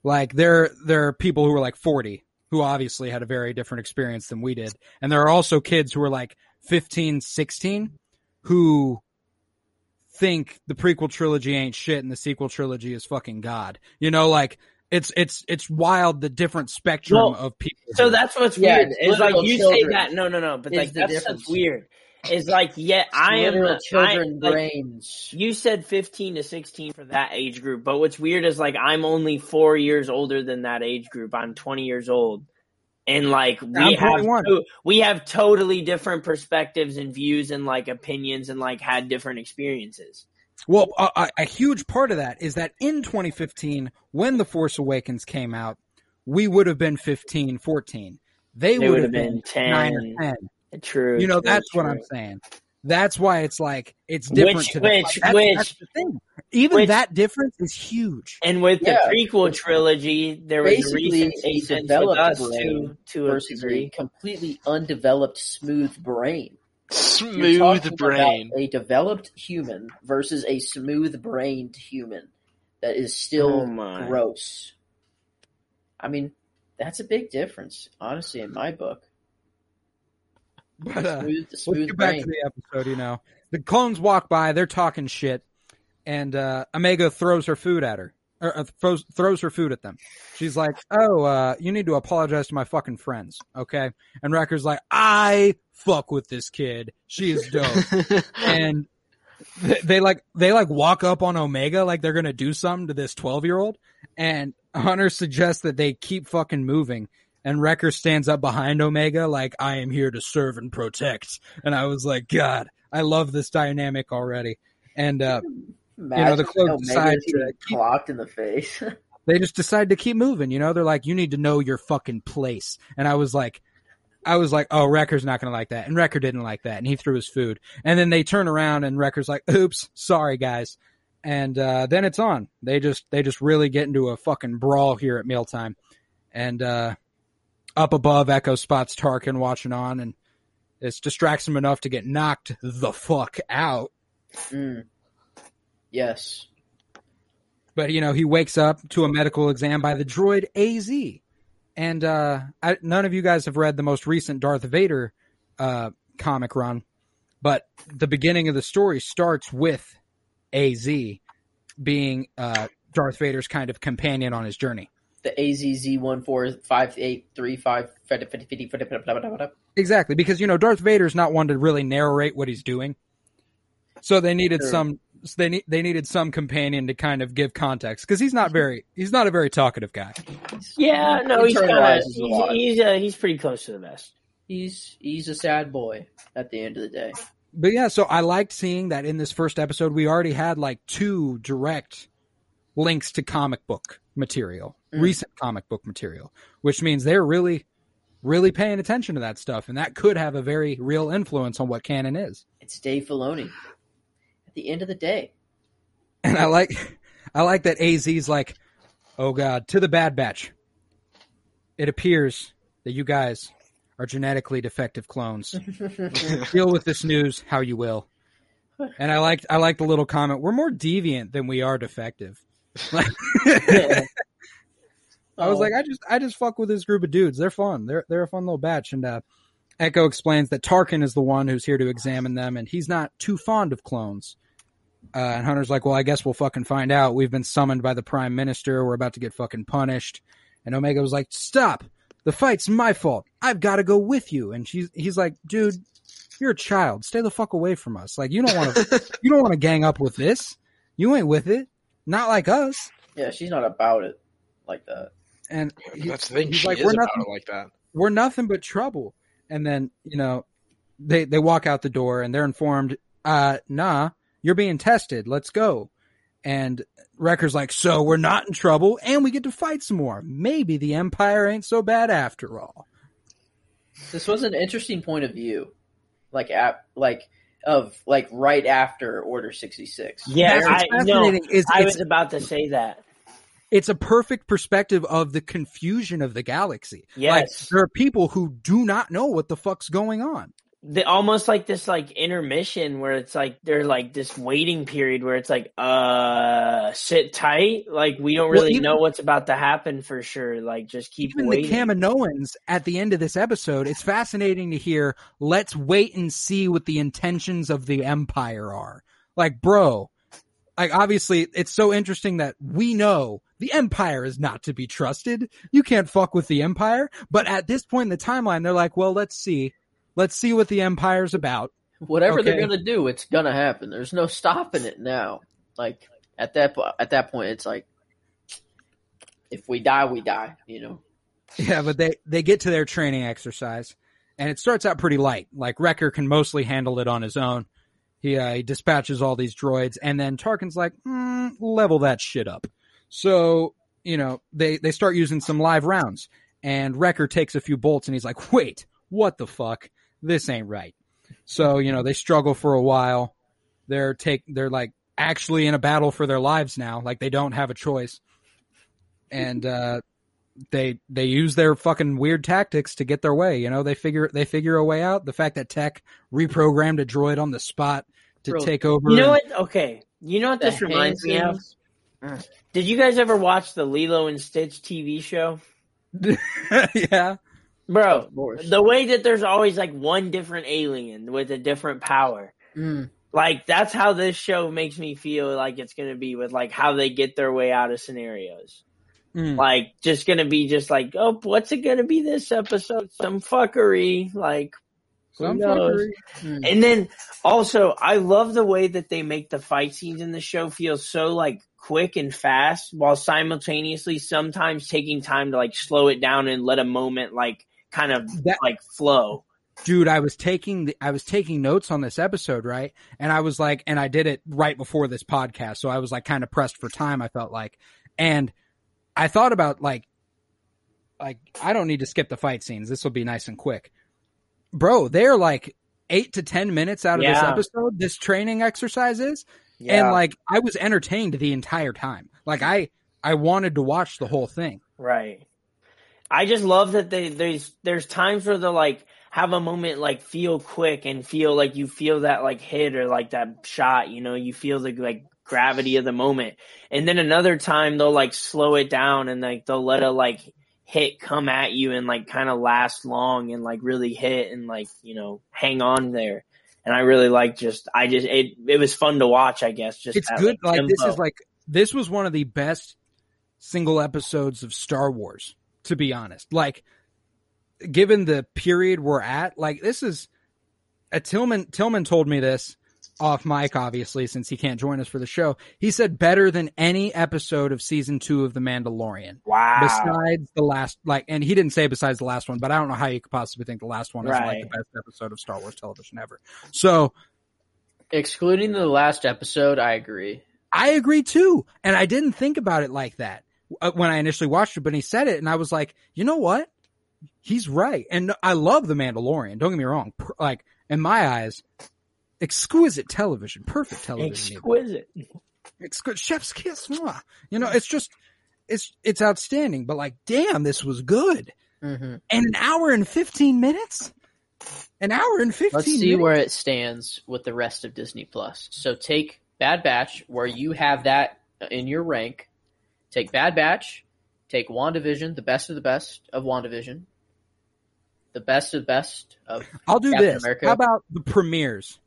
Like there there are people who are like 40 who obviously had a very different experience than we did. And there are also kids who are like 15, 16 who think the prequel trilogy ain't shit and the sequel trilogy is fucking god. You know like it's it's it's wild the different spectrum Well, of people. So that's what's Yeah, weird. it's Is like literal you say that. No, no, no. But like the that's difference. such weird. Is like yeah, I am. Literal the- children I, like, brains. You said 15 to 16 for that age group, but what's weird is like I'm only four years older than that age group. I'm 20 years old, and like we I'm have to- we have totally different perspectives and views and like opinions and like had different experiences. Well, a, a, a huge part of that is that in 2015, when The Force Awakens came out, we would have been 15, 14. They, They would have been, 10. 9 or 10. True. You know, true, that's what. I'm saying. That's why it's like, it's different Which- to the, which- that's, which- that's the thing. Even which- that difference is huge. And with Yeah. the prequel trilogy, there was a Basically, recent a instance with developed us brain to to a versus a degree. completely undeveloped, smooth brain. You're Smooth brain. about a developed human versus a smooth-brained human that is still Oh gross. I mean, that's a big difference, honestly, in my book. But, uh, Smooth, the let's get back brain. to the episode, you know. The clones walk by, they're talking shit, and uh, Omega throws her food at her. Or, uh, throws, throws her food at them. She's like, "Oh, uh, you need to apologize to my fucking friends, okay?" And Wrecker's like, "I fuck with this kid. She is dope." and they, they like they like walk up on Omega like they're gonna do something to this twelve year old, and Hunter suggests that they keep fucking moving. And Wrecker stands up behind Omega like I am here to serve and protect. And I was like, God, I love this dynamic already. And uh, Imagine you know the Omega decides to keep- clocked in the face. they just decide to keep moving. You know, they're like, you need to know your fucking place. And I was like, I was like, oh, Wrecker's not going to like that. And Wrecker didn't like that. And he threw his food. And then they turn around and Wrecker's like, oops, sorry guys. And, uh, then it's on. They just, they just really get into a fucking brawl here at mealtime. And, uh, up above, Echo spots Tarkin watching on and it distracts him enough to get knocked the fuck out. Mm. Yes. but you know he wakes up to a medical exam by the droid Az, and uh, I, none of you guys have read the most recent Darth Vader uh, comic run, but the beginning of the story starts with Az being uh, Darth Vader's kind of companion on his journey. The AZZ one four five eight three five fifty fifty fifty fifty. Exactly, because you know Darth Vader's not one to really narrate what he's doing, so they needed Sure. some. They need they needed some companion to kind of give context because he's not very he's not a very talkative guy. Yeah, no, he's kind of Internalizes he's he's, uh, he's pretty close to the best. He's he's a sad boy at the end of the day. But yeah, so I liked seeing that in this first episode we already had like two direct links to comic book material, Mm. recent comic book material, which means they're really, really paying attention to that stuff, and that could have a very real influence on what canon is. It's Dave Filoni. At the end of the day, And I like, I like that AZ's like, oh god, to the Bad Batch. It appears that you guys are genetically defective clones. Deal with this news how you will. And I liked, I liked the little comment. We're more deviant than we are defective. Like, I was Oh. like, I just, I just fuck with this group of dudes. They're fun. They're, they're a fun little batch. And uh, Echo explains that Tarkin is the one who's here to examine them, and he's not too fond of clones. Uh, and Hunter's like, well, I guess we'll fucking find out. We've been summoned by the Prime Minister. We're about to get fucking punished. And Omega was like, stop. The fight's my fault. I've got to go with you. And she's, he's like, dude, you're a child. Stay the fuck away from us. Like, you don't want to, you don't want to gang up with this. You ain't with it. Not like us. yeah, she's not about it like that. And he- That's the thing. he's She like, is we're nothing, like that. we're nothing but trouble. And then, you know, they, they walk out the door and they're informed, uh, nah, you're being tested. Let's go. And Wrecker's like, so we're not in trouble and we get to fight some more. Maybe the Empire ain't so bad after all. This was an interesting point of view, like at like of like right after Order sixty six. Yeah, I no, fascinating is I was about to say that. It's a perfect perspective of the confusion of the galaxy. Like Yes. there are people who do not know what the fuck's going on. the almost like this like intermission where it's like they're like this waiting period where it's like uh sit tight like we don't Well, really even- know what's about to happen for sure like just keep Even waiting the Kaminoans at the end of this episode, it's fascinating to hear. Let's wait and see what the intentions of the Empire are. Like, bro, like obviously it's so interesting that we know the Empire is not to be trusted. You can't fuck with the Empire. But at this point in the timeline, they're like, well, let's see. Let's see what the Empire's about. Whatever they're gonna do, it's gonna happen. There's no stopping it now. Like at that at that point, it's like if we die, we die. You know. Yeah, but they they get to their training exercise, and it starts out pretty light. Like Wrecker can mostly handle it on his own. He uh, he dispatches all these droids, and then Tarkin's like, mm, level that shit up. So you know they they start using some live rounds, and Wrecker takes a few bolts, and he's like, wait, what the fuck? This ain't right. So you know they struggle for a while. They're take they're like actually in a battle for their lives now. Like they don't have a choice, and uh, they they use their fucking weird tactics to get their way. You know, they figure they figure a way out. The fact that Tech reprogrammed a droid on the spot to Bro, take over. you know and- what? Okay. You know what this reminds me of? Hansons- did you guys ever watch the Lilo and Stitch TV show? Yeah, bro the way that there's always like one different alien with a different power. Mm. like that's how this show makes me feel like it's gonna be with like how they get their way out of scenarios Mm. like just gonna be just like oh what's it gonna be this episode some fuckery like Some fuckery. Mm. and then also i love the way that they make the fight scenes in the show feel so like quick and fast while simultaneously sometimes taking time to like slow it down and let a moment like kind of That- like flow dude i was taking the, i was taking notes on this episode right and i was like and i did it right before this podcast so i was like kind of pressed for time i felt like and i thought about like like i don't need to skip the fight scenes. This will be nice and quick. Bro they're like eight to ten minutes out of this episode this training exercise is yeah. and like i was entertained the entire time. Like i i wanted to watch the whole thing. Right. I just love that they there's there's times where they'll like have a moment like feel quick and feel like you feel that like hit or like that shot, you know, you feel the like gravity of the moment. And then another time they'll like slow it down and like they'll let a like hit come at you and like kind of last long and like really hit and like, you know, hang on there. And I really like just I just it it was fun to watch, I guess. Just it's that, good like this is like this was one of the best single episodes of star wars to be honest like given the period we're at like this is a tillman tillman told me this off mic obviously since he can't join us for the show he said better than any episode of season two of the mandalorian wow. besides the last like and he didn't say besides the last one but i don't know how you could possibly think the last one is like the best episode of star wars television ever so Excluding the last episode, I agree. I agree too. And I didn't think about it like that uh, when I initially watched it, but he said it and I was like, you know what? He's right. And I love The Mandalorian. Don't get me wrong. Like, in my eyes, exquisite television, perfect television. exquisite. Exquisite. Chef's kiss. mwah. You know, it's just, it's, it's outstanding, but like, damn, this was good. hmm And an hour and 15 minutes? An hour and 15 Let's see minutes? where it stands with the rest of Disney Plus. So take Bad Batch, where you have that in your rank. Take Bad Batch. Take WandaVision, the best of the best of WandaVision. The best of the best of I'll do Captain this. America. How about the premieres?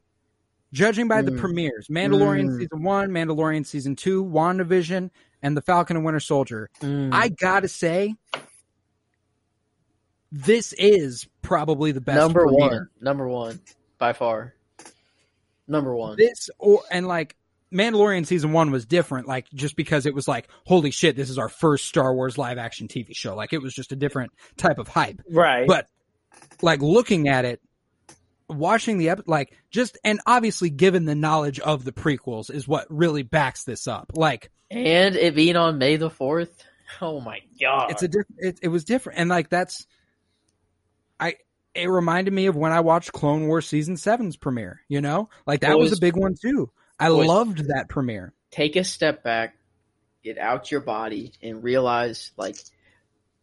Judging by the Mm. premieres, Mandalorian Mm. season one, Mandalorian season two, WandaVision, and the Falcon and Winter Soldier. Mm. I gotta say, this is probably the best number premiere. one. Number one. By far. Number one. This or and like Mandalorian season one was different, like just because it was like, holy shit, this is our first Star Wars live action TV show. Like it was just a different type of hype. Right. But like looking at it, watching the ep- like just and obviously given the knowledge of the prequels is what really backs this up. Like And it being on May the 4th. Oh my god. it's a different. It, it was different, and like that's, I. It reminded me of when I watched Clone Wars season seven's premiere. You know, like that was, a big one too. I boys- loved that premiere. take a step back get out your body and realize like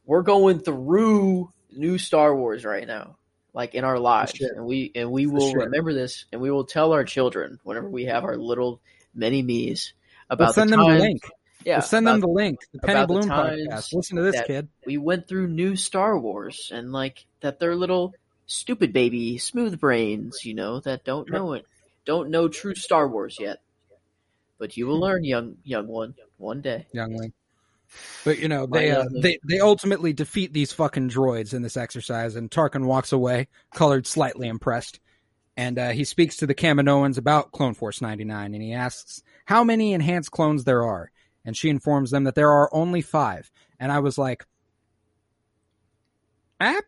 we're going through new Star Wars right now, like in our lives, shit. and we and we For will sure. remember this, and we will tell our children whenever we have our little mini me's We'll about send the them the link. Yeah, we'll send them the link. The Penny the Bloom times podcast. Listen to this, kid. we went through new Star Wars and like that they're little stupid baby smooth brains, you know, that don't know it, don't know true Star Wars yet. But you will learn, young young one, one day. youngling. But you know, they uh, they they ultimately defeat these fucking droids in this exercise, and Tarkin walks away, colored slightly impressed, and uh, he speaks to the Kaminoans about Clone Force ninety nine, and he asks how many enhanced clones there are, and she informs them that there are only five, and I was like, ah,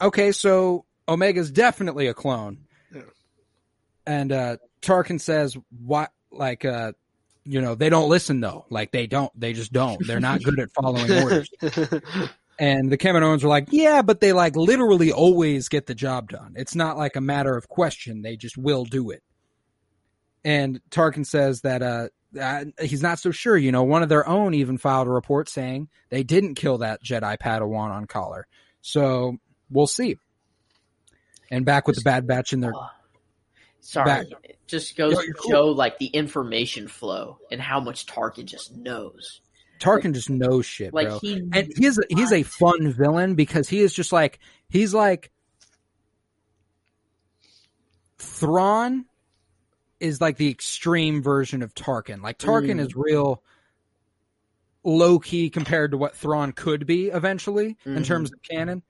okay, so Omega's definitely a clone, Yeah. and uh, Tarkin says, what, like, uh, you know, they don't listen though. Like they don't, they just don't. They're not good at following orders. And the Kaminoans were like, yeah, but they like literally always get the job done. It's not like a matter of question. They just will do it. And Tarkin says that, uh, uh, he's not so sure. You know, one of their own even filed a report saying they didn't kill that Jedi Padawan on Kaller. So we'll see. And back with the Bad Batch in their sorry, Back. it just goes Yo, to cool. show like the information flow and how much Tarkin just knows. Tarkin just knows shit, Like bro. he and he's a, he's a fun villain because he is just like he's like Thrawn is like the extreme version of Tarkin. Like Tarkin Mm. is real low key compared to what Thrawn could be eventually in Mhm. terms of canon.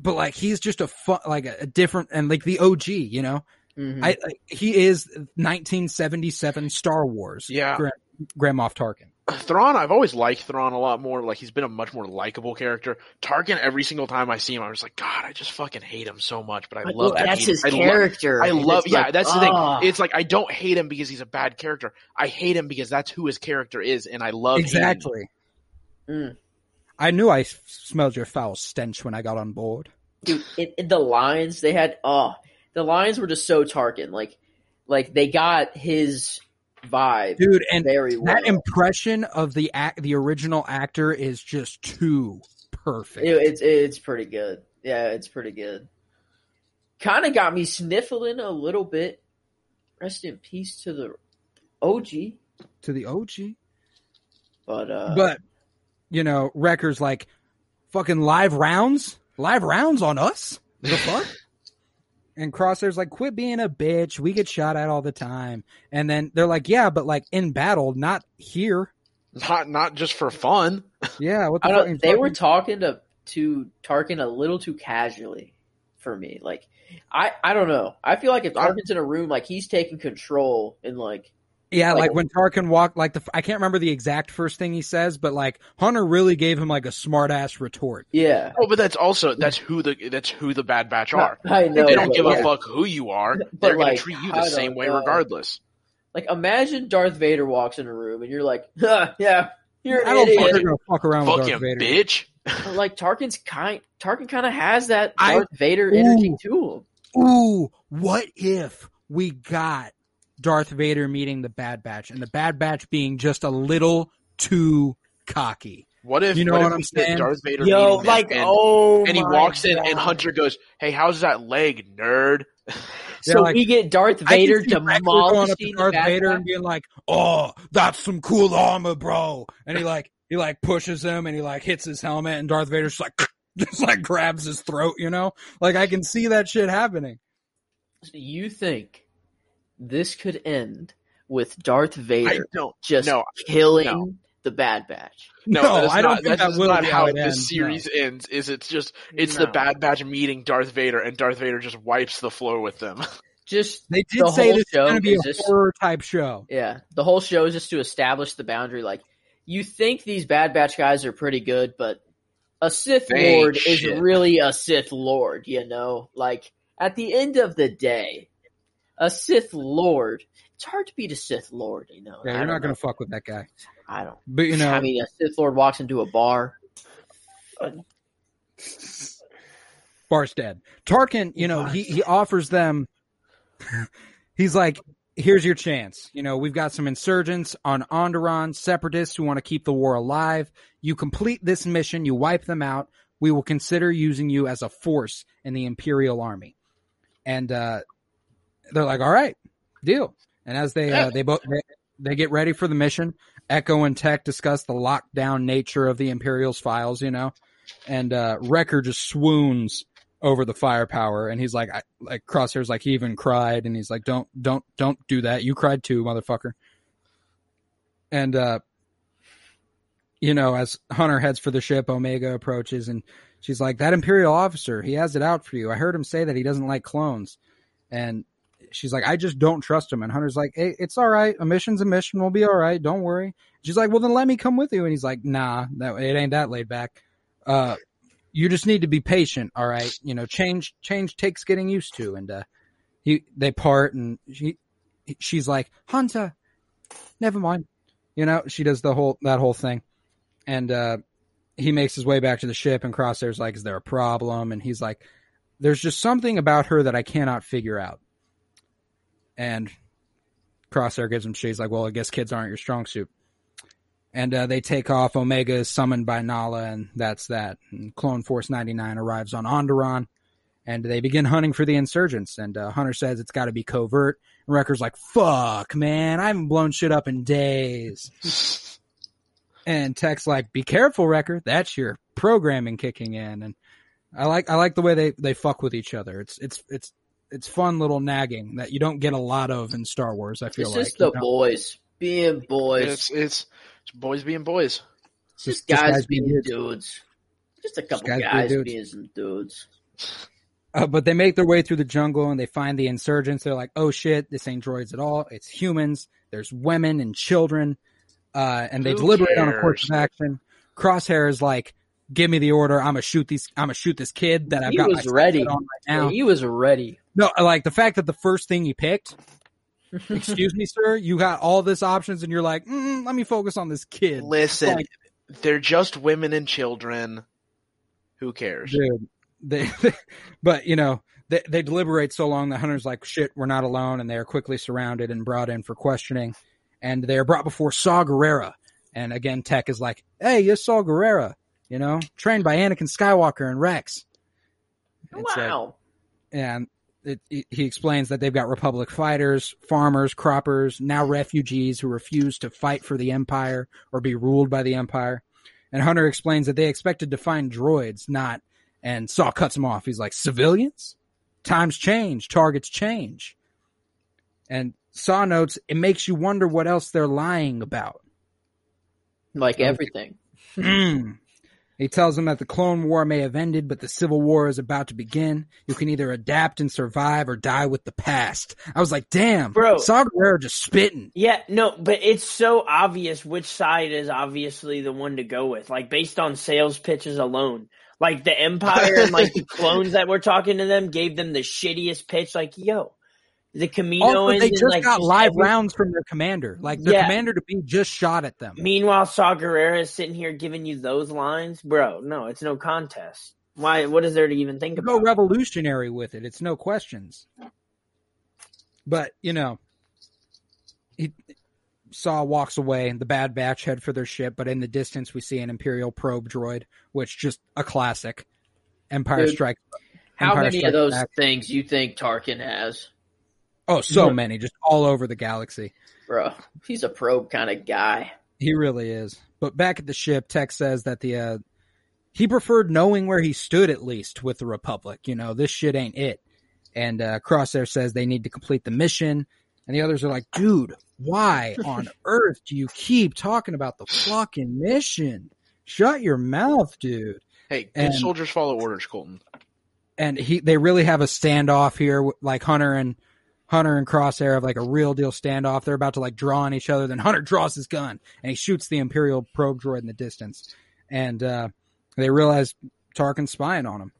But like he's just a fun, like a, a different and like the OG, you know. Mhm. I, I he is 1977 Star Wars. Yeah. Grand, Grand Moff Tarkin. Thrawn, I've always liked Thrawn a lot more. Like he's been a much more likable character. Tarkin, every single time I see him, I'm just like, God, I just fucking hate him so much. But I But love look, that's his him. I love- character. I love, yeah, like, that's the thing. It's like I don't hate him because he's a bad character. I hate him because that's who his character is, and I love hating him. Exactly. I knew I smelled your foul stench when I got on board. dude, in, in the lines they had, oh, the lines were just so Tarkin. Like, like they got his vibe Dude, and very well. that impression of the act, the original actor is just too perfect. It- it's it's pretty good. Yeah, it's pretty good. Kind of got me sniffling a little bit. Rest in peace to the OG. to the OG. But uh, but, you know, Wrecker's like, fucking live rounds? Live rounds on us? The fuck? and Crosshair's like, quit being a bitch. We get shot at all the time. And then they're like, yeah, but like in battle, not here. Not not just for fun. Yeah, what the I fuck? don't, they were talking to to Tarkin a little too casually for me. Like, I I don't know. I feel like if I'm- Tarkin's in a room, like he's taking control and like Yeah, Like- like, when Tarkin walked, like the I can't remember the exact first thing he says, but like Hunter really gave him like a smart ass retort. yeah. Oh, but that's also that's who the that's who the Bad Batch are. I know. They don't give yeah. a fuck who you are. But, They're gonna treat you the same way know. regardless. Like, imagine Darth Vader walks in a room and you're like, huh, yeah, you're I don't think idiot. they're gonna fuck around with Fuck Darth him, Vader. bitch. Like Tarkin's kind Tarkin kind of has that I- Darth Vader Ooh. energy to him. Ooh, what if we got Darth Vader meeting the Bad Batch and the Bad Batch being just a little too cocky? What if You know what, what if I'm saying? Darth Vader Yo, meeting like, and, oh, and he my walks in and Hunter goes, "Hey, how's that leg, nerd?" So like, we get Darth Vader see Wrecker to demolishing the Darth Bad Vader Batch. and being like, "Oh, that's some cool armor, bro," and he like he like pushes him and he like hits his helmet and Darth Vader's just like just like grabs his throat, you know? Like I can see that shit happening. You think this could end with Darth Vader just no, killing no. the Bad Batch? No, No, that's I don't not, think that's that will not how how it this ends, series ends. Is it's just it's the Bad Batch meeting Darth Vader, and Darth Vader just wipes the floor with them. Just They did The say whole this is show going to be a just- horror type show. yeah, the whole show is just to establish the boundary. Like you think these Bad Batch guys are pretty good, but a Sith They ain't Lord is really a Sith Lord. You know, like at the end of the day, a Sith Lord. It's hard to beat a Sith Lord. You know, Yeah, you're don't going to fuck with that guy. I don't. But you know, I mean, a Sith Lord walks into a bar. Bar's dead. Tarkin, you know, he, he offers them, he's like, here's your chance. You know, we've got some insurgents on Onderon, separatists who want to keep the war alive. You complete this mission, you wipe them out. We will consider using you as a force in the Imperial Army. And uh, they're like, "All right, deal." And as they uh, they both they, they get ready for the mission, Echo and Tech discuss the lockdown nature of the Imperial's files. You know, and uh, Wrecker just swoons over the firepower, and he's like, I, like Crosshairs, like he even cried, and he's like, "Don't, don't, don't do that. You cried too, motherfucker." And uh, you know, as Hunter heads for the ship, Omega approaches, and she's like, "That Imperial officer, he has it out for you. I heard him say that he doesn't like clones." And she's like, "I just don't trust him." And Hunter's like, hey, "It's all right. A mission's a mission. We'll be all right. Don't worry." She's like, "Well, then let me come with you." And he's like, "Nah, that it ain't that laid back." Uh, you just need to be patient, all right? You know, change change takes getting used to, and uh, he they part, and she she's like, Hunter, never mind. You know, she does the whole that whole thing, and uh, he makes his way back to the ship, and Crosshair's like, "Is there a problem?" And he's like, "There's just something about her that I cannot figure out." And Crosshair gives him shit. He's like, "Well, I guess kids aren't your strong suit." and uh, they take off. Omega is summoned by Nala, and that's that. And Clone Force 99 arrives on Onderon, and they begin hunting for the insurgents. And uh, Hunter says it's got to be covert. And Wrecker's like, "Fuck, man, I haven't blown shit up in days." and Tech's like, "Be careful, Wrecker. That's your programming kicking in." And I like I like the way they they fuck with each other. It's it's it's it's fun little nagging that you don't get a lot of in Star Wars. I feel like. It's like just the know? boys being boys. It's, it's it's boys being boys. It's just just guys, guys being being dudes. dudes. Just a couple guys being guys dudes. being some dudes. Uh, but they make their way through the jungle and they find the insurgents. They're like, "Oh shit, this ain't droids at all. It's humans. There's women and children." Uh, and they Who deliberate on a course of action. Crosshair is like, "Give me the order. I'm gonna shoot these. I'm gonna shoot this kid that I've He got was my ready. on right now." Yeah, he was ready. No, like the fact that the first thing you picked. Excuse me, sir. You got all this options, and you're like, mm, "Let me focus on this kid." Listen, Like- they're just women and children. Who cares? dude. They, but you know, they they deliberate so long that Hunter's like, "Shit, we're not alone," and they are quickly surrounded and brought in for questioning. And they are brought before Saw Gerrera. And again, Tech is like, "Hey, you're Saw Gerrera, you know, trained by Anakin Skywalker and Rex." It's like- wow. and it, it- he explains that they've got Republic fighters, farmers, croppers, now refugees who refuse to fight for the Empire or be ruled by the Empire. And Hunter explains that they expected to find droids, not. And Saw cuts him off. He's like, civilians? Times change, targets change. And Saw notes, it makes you wonder what else they're lying about. like everything. Hmm. He tells them that the Clone War may have ended, but the Civil War is about to begin. You can either adapt and survive or die with the past. I was like, damn, Bro. Saw Gerrera just spitting. Yeah, no, but it's so obvious which side is obviously the one to go with, like based on sales pitches alone. Like the Empire and like the clones that were talking to them gave them the shittiest pitch. Like, yo, the Kaminoans. Also, they and, just like, got just live every- rounds from their commander. Like their Yeah. commander to be just shot at them. Meanwhile, Saw Gerrera is sitting here giving you those lines, bro. No, it's no contest. Why? What is there to even think about? Go about? revolutionary with it. It's no questions. But you know, he Saw walks away. And the Bad Batch head for their ship, but in the distance we see an Imperial probe droid, which just a classic. Empire Dude, Strike. How many Strikes of those Back. things you think Tarkin has, Oh, so Yeah. many, just all over the galaxy. bro? He's a probe kind of guy. He really is. But back at the ship, Tech says that the uh, he preferred knowing where he stood at least with the Republic. You know, this shit ain't it. And uh, Crosshair says they need to complete the mission, and the others are like, "Dude, why on earth do you keep talking about the fucking mission? Shut your mouth, dude." Hey, good And- soldiers follow orders, Colton. and he they really have a standoff here like hunter and hunter and crosshair have like a real deal standoff. They're about to like draw on each other then hunter draws his gun and he shoots the imperial probe droid in the distance. And uh they realize tarkin's spying on him.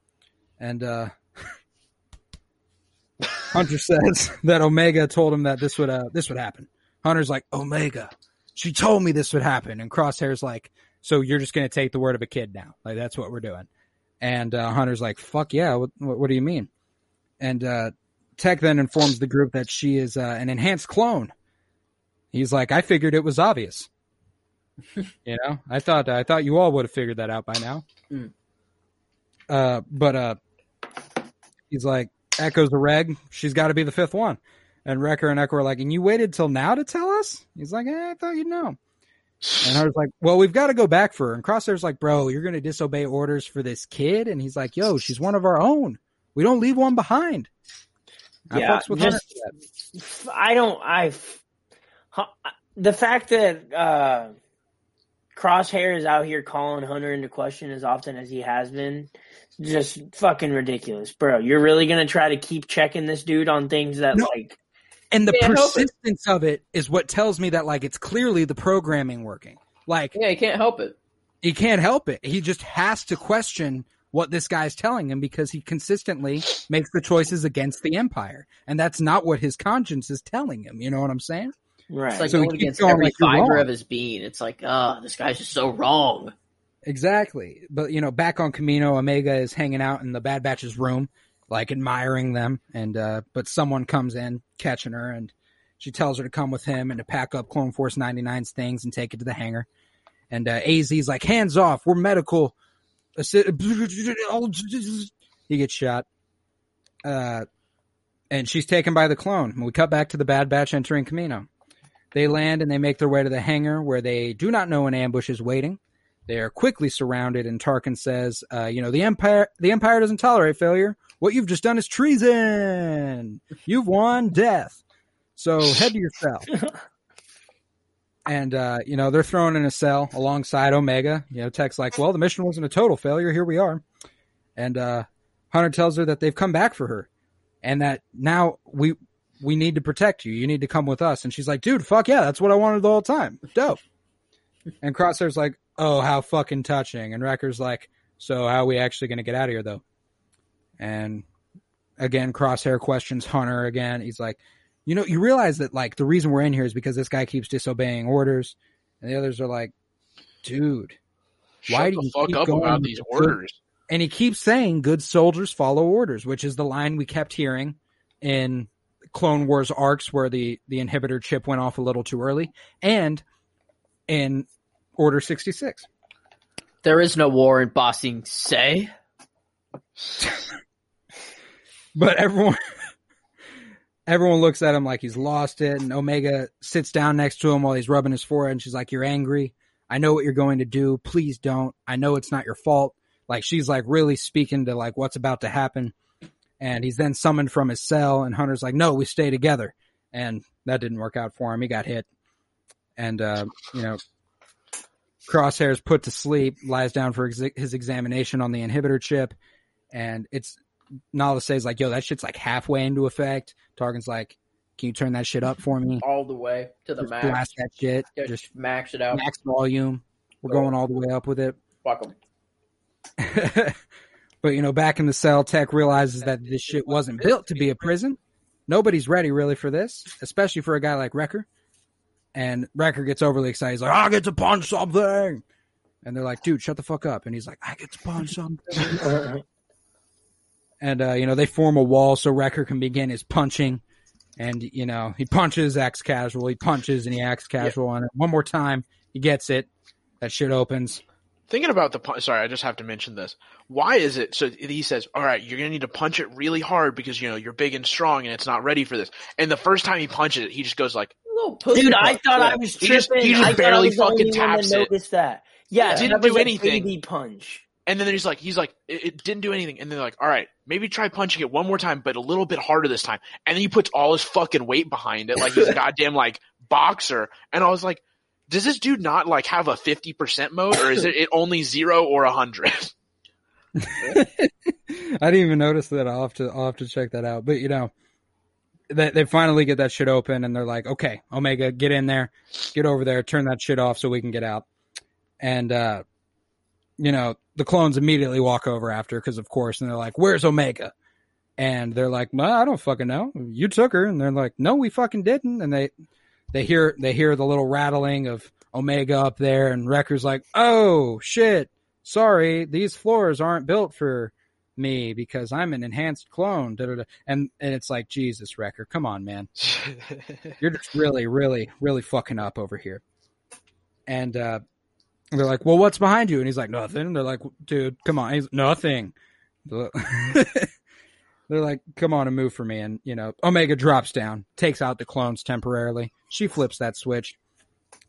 And uh hunter says that omega told him that this would uh this would happen. Hunter's like omega she told me this would happen. And crosshair's like so you're just gonna take the word of a kid now. Like that's what we're doing. And uh, Hunter's like, "Fuck yeah! What, what, what do you mean?" And uh, Tech then informs the group that she is uh, an enhanced clone. He's like, I figured it was obvious. you know, I thought I thought you all would have figured that out by now. Mm. Uh, but uh, he's like, Echo's a reg. She's got to be the fifth one. And Wrecker and Echo are like, and you waited till now to tell us? He's like, eh, I thought you'd know. And I was like, well, we've got to go back for her. And Crosshair's like, bro, you're going to disobey orders for this kid? And he's like, yo, she's one of our own. We don't leave one behind. I Yeah, just- Hunter for that. I don't. I the fact that uh, Crosshair is out here calling Hunter into question as often as he has been, just fucking ridiculous, bro. You're really gonna try to keep checking this dude on things that No. like And the Can't it. persistence of it is what tells me that like it's clearly the programming working. Like Yeah, he can't help it. he can't help it. He just has to question what this guy's telling him because he consistently makes the choices against the empire. And that's not what his conscience is telling him. You know what I'm saying? right. It's like So going against going every fiber wrong. of his being. It's like, ah, this guy's just so wrong. Exactly. But you know, back on Kamino, Omega is hanging out in the Bad Batch's room, like admiring them, and uh but someone comes in, catching her, and she tells her to come with him and to pack up Clone Force 99's things and take it to the hangar. And uh AZ's like, hands off, we're medical. He gets shot. Uh and she's taken by the clone. We cut back to the Bad Batch entering Kamino. They land and they make their way to the hangar where they do not know an ambush is waiting. They are quickly surrounded, and Tarkin says, uh, "You know the empire. The empire doesn't tolerate failure. What you've just done is treason. You've won death. So head to your cell." and uh, you know they're thrown in a cell alongside Omega. You know, Tech's like, "Well, the mission wasn't a total failure. Here we are." And uh, Hunter tells her that they've come back for her, and that now we we need to protect you. You need to come with us. And she's like, "Dude, fuck yeah, that's what I wanted the whole time. Dope." And Crosshair's like, "Oh, how fucking touching." And Wrecker's like, "So how are we actually going to get out of here, though?" And again, Crosshair questions Hunter again. He's like, "You know, you realize that like the reason we're in here is because this guy keeps disobeying orders." And the others are like, "Dude." Shut Why the do you fuck keep up going about these the- orders? And he keeps saying, "Good soldiers follow orders," which is the line we kept hearing in Clone Wars arcs where the the inhibitor chip went off a little too early, and in Order sixty six. There is no war in Ba Sing Se. But everyone everyone looks at him like he's lost it, and Omega sits down next to him while he's rubbing his forehead, and she's like, "You're angry. I know what you're going to do. Please don't. I know it's not your fault." Like she's like really speaking to like what's about to happen. And he's then summoned from his cell, and Hunter's like, "No, we stay together." And that didn't work out for him. He got hit, and uh, you know, Crosshair's put to sleep, lies down for ex- his examination on the inhibitor chip, and it's Nala says like, "Yo, that shit's like halfway into effect." Tarkin's like, "Can you turn that shit up for me? All the way to the Just max. blast that shit. Just, Just max it out. max volume. We're going all the way up with it." Fuck 'em. but you know, back in the cell, Tech realizes that this shit wasn't built to be a prison. Nobody's ready really for this, especially for a guy like Wrecker. And Wrecker gets overly excited. He's like, "I get to punch something," and they're like, "Dude, shut the fuck up." And he's like, "I get to punch something." and uh, you know, they form a wall so Wrecker can begin his punching. And you know, he punches, acts casual. He punches and he acts casual. And one more time, he gets it. That shit opens. Thinking about the punch, sorry, I just have to mention this. Why is it? So he says, "All right, you're gonna need to punch it really hard because you know you're big and strong and it's not ready for this." And the first time he punches it, he just goes like, Little pussy Dude, I punch. thought I Yeah. was He tripping. just- he just I barely I was fucking only one that taps it. noticed that. Yeah, Didn't that was do a anything. baby punch. And then he's like, he's like, it, it didn't do anything. And then they're like, "All right, maybe try punching it one more time, but a little bit harder this time." And then he puts all his fucking weight behind it, like he's a goddamn like boxer. And I was like, "Does this dude not like have a fifty percent mode, or is it, it only zero or a hundred? I didn't even notice that. I'll have to I'll have to check that out. But you know, they they finally get that shit open and they're like, okay, Omega, get in there, get over there, turn that shit off so we can get out. And uh, you know, the clones immediately walk over after because of course, and they're like, where's Omega? And they're like, well, I don't fucking know. You took her, and they're like, no, we fucking didn't. And they they hear they hear the little rattling of Omega up there, and Wrecker's like, oh shit, sorry, these floors aren't built for me because I'm an enhanced clone. Da, da, da. And and it's like Jesus, Wrecker, come on, man, you're just really, really, really fucking up over here. And uh, they're like, well, what's behind you? And he's like, nothing. They're like, dude, come on, he's nothing. They're like, come on and move for me. And, you know, Omega drops down, takes out the clones temporarily. She flips that switch.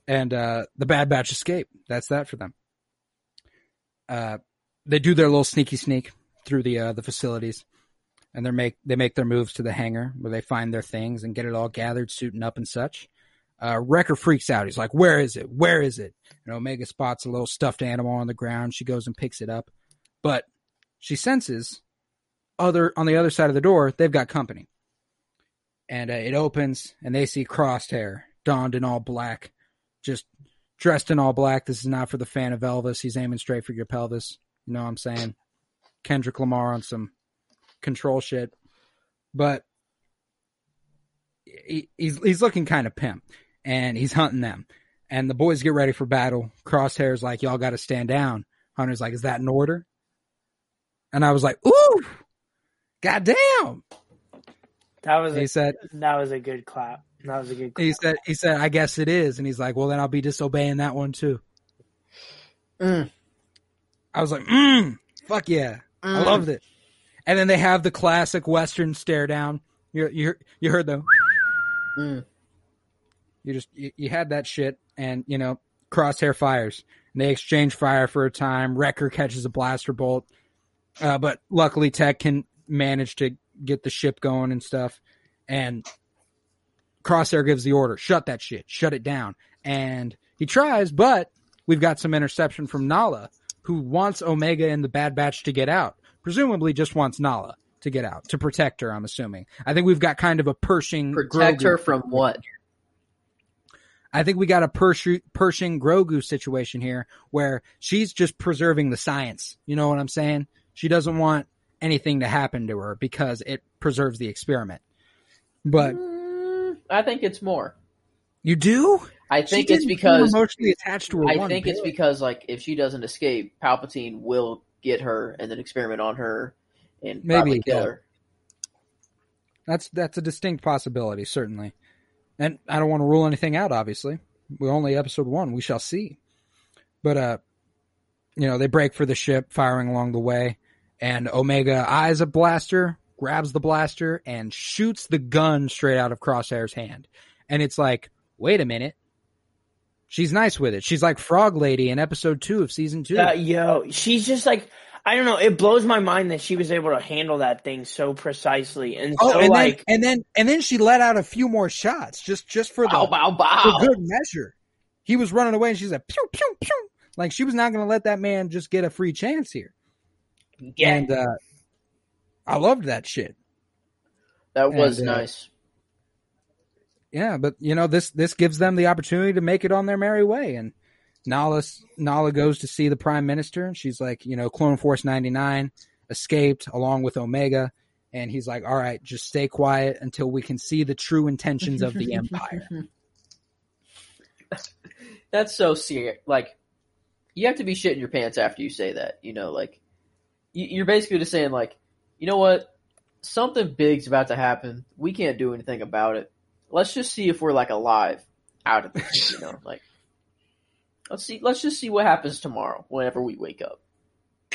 And uh, the Bad Batch escape. That's that for them. Uh, they do their little sneaky sneak through the uh, the facilities. And they make they make their moves to the hangar where they find their things and get it all gathered, suiting up and such. Uh, Wrecker freaks out. He's like, "Where is it? Where is it?" And Omega spots a little stuffed animal on the ground. She goes and picks it up, but she senses other on the other side of the door, they've got company. And uh, it opens, and they see Crosshair donned in all black, just dressed in all black. This is not for the fan of Elvis. He's aiming straight for your pelvis. You know what I'm saying? Kendrick Lamar on some control shit, but he, he's he's looking kind of pimp, and he's hunting them. And the boys get ready for battle. Crosshair's like, "Y'all got to stand down." Hunter's like, "Is that an order?" And I was like, "Ooh, goddamn!" That was He a, said, that was a good clap. That was a good. Clap. He said, he said, I guess it is. And he's like, well, then I'll be disobeying that one too. Mm. I was like, mm, fuck yeah. I Mm. loved it. And then they have the classic Western stare down. You, you, you heard the, Mm. You just, you, you had that shit and, you know, crosshair fires and they exchange fire for a time. Wrecker catches a blaster bolt. Uh, but luckily Tech can manage to get the ship going and stuff. And Crosshair gives the order, shut that shit, shut it down. And he tries, but we've got some interception from Nala, who wants Omega and the Bad Batch to get out. Presumably just wants Nala to get out, to protect her, I'm assuming. I think we've got kind of a Pershing Protect Grogu- her from what? I think we got a Persh- Pershing Grogu situation here where she's just preserving the science. You know what I'm saying? She doesn't want anything to happen to her because it preserves the experiment. But Mm, I think it's more. you do? I think it's because emotionally attached to her. I think it's because like if she doesn't escape, Palpatine will get her and then experiment on her and Maybe probably kill her. That's that's a distinct possibility, certainly. And I don't want to rule anything out. Obviously, we're only episode one. We shall see. But uh, you know, they break for the ship, firing along the way, and Omega eyes a blaster, grabs the blaster, and shoots the gun straight out of Crosshair's hand. And it's like, wait a minute. She's nice with it. She's like Frog Lady in episode two of season two. Uh, yo, she's just like I don't know. It blows my mind that she was able to handle that thing so precisely and Oh, so and like then and then and then she let out a few more shots just just for the Bow bow bow. for good measure. He was running away, and she's like, pew, pew, pew. Like, she was not going to let that man just get a free chance here. yeah, And uh, I loved that shit. That was And, uh, nice. Yeah, but, you know, this this gives them the opportunity to make it on their merry way. And Nala, Nala goes to see the prime minister, and she's like, you know, Clone Force 99 escaped along with Omega. And he's like, all right, just stay quiet until we can see the true intentions of the Empire. That's so serious. Like, you have to be shitting your pants after you say that. You know, like, you're basically just saying, like, you know what? Something big's about to happen. We can't do anything about it. Let's just see if we're like alive out of this. You know, like, let's see. Let's just see what happens tomorrow whenever we wake up.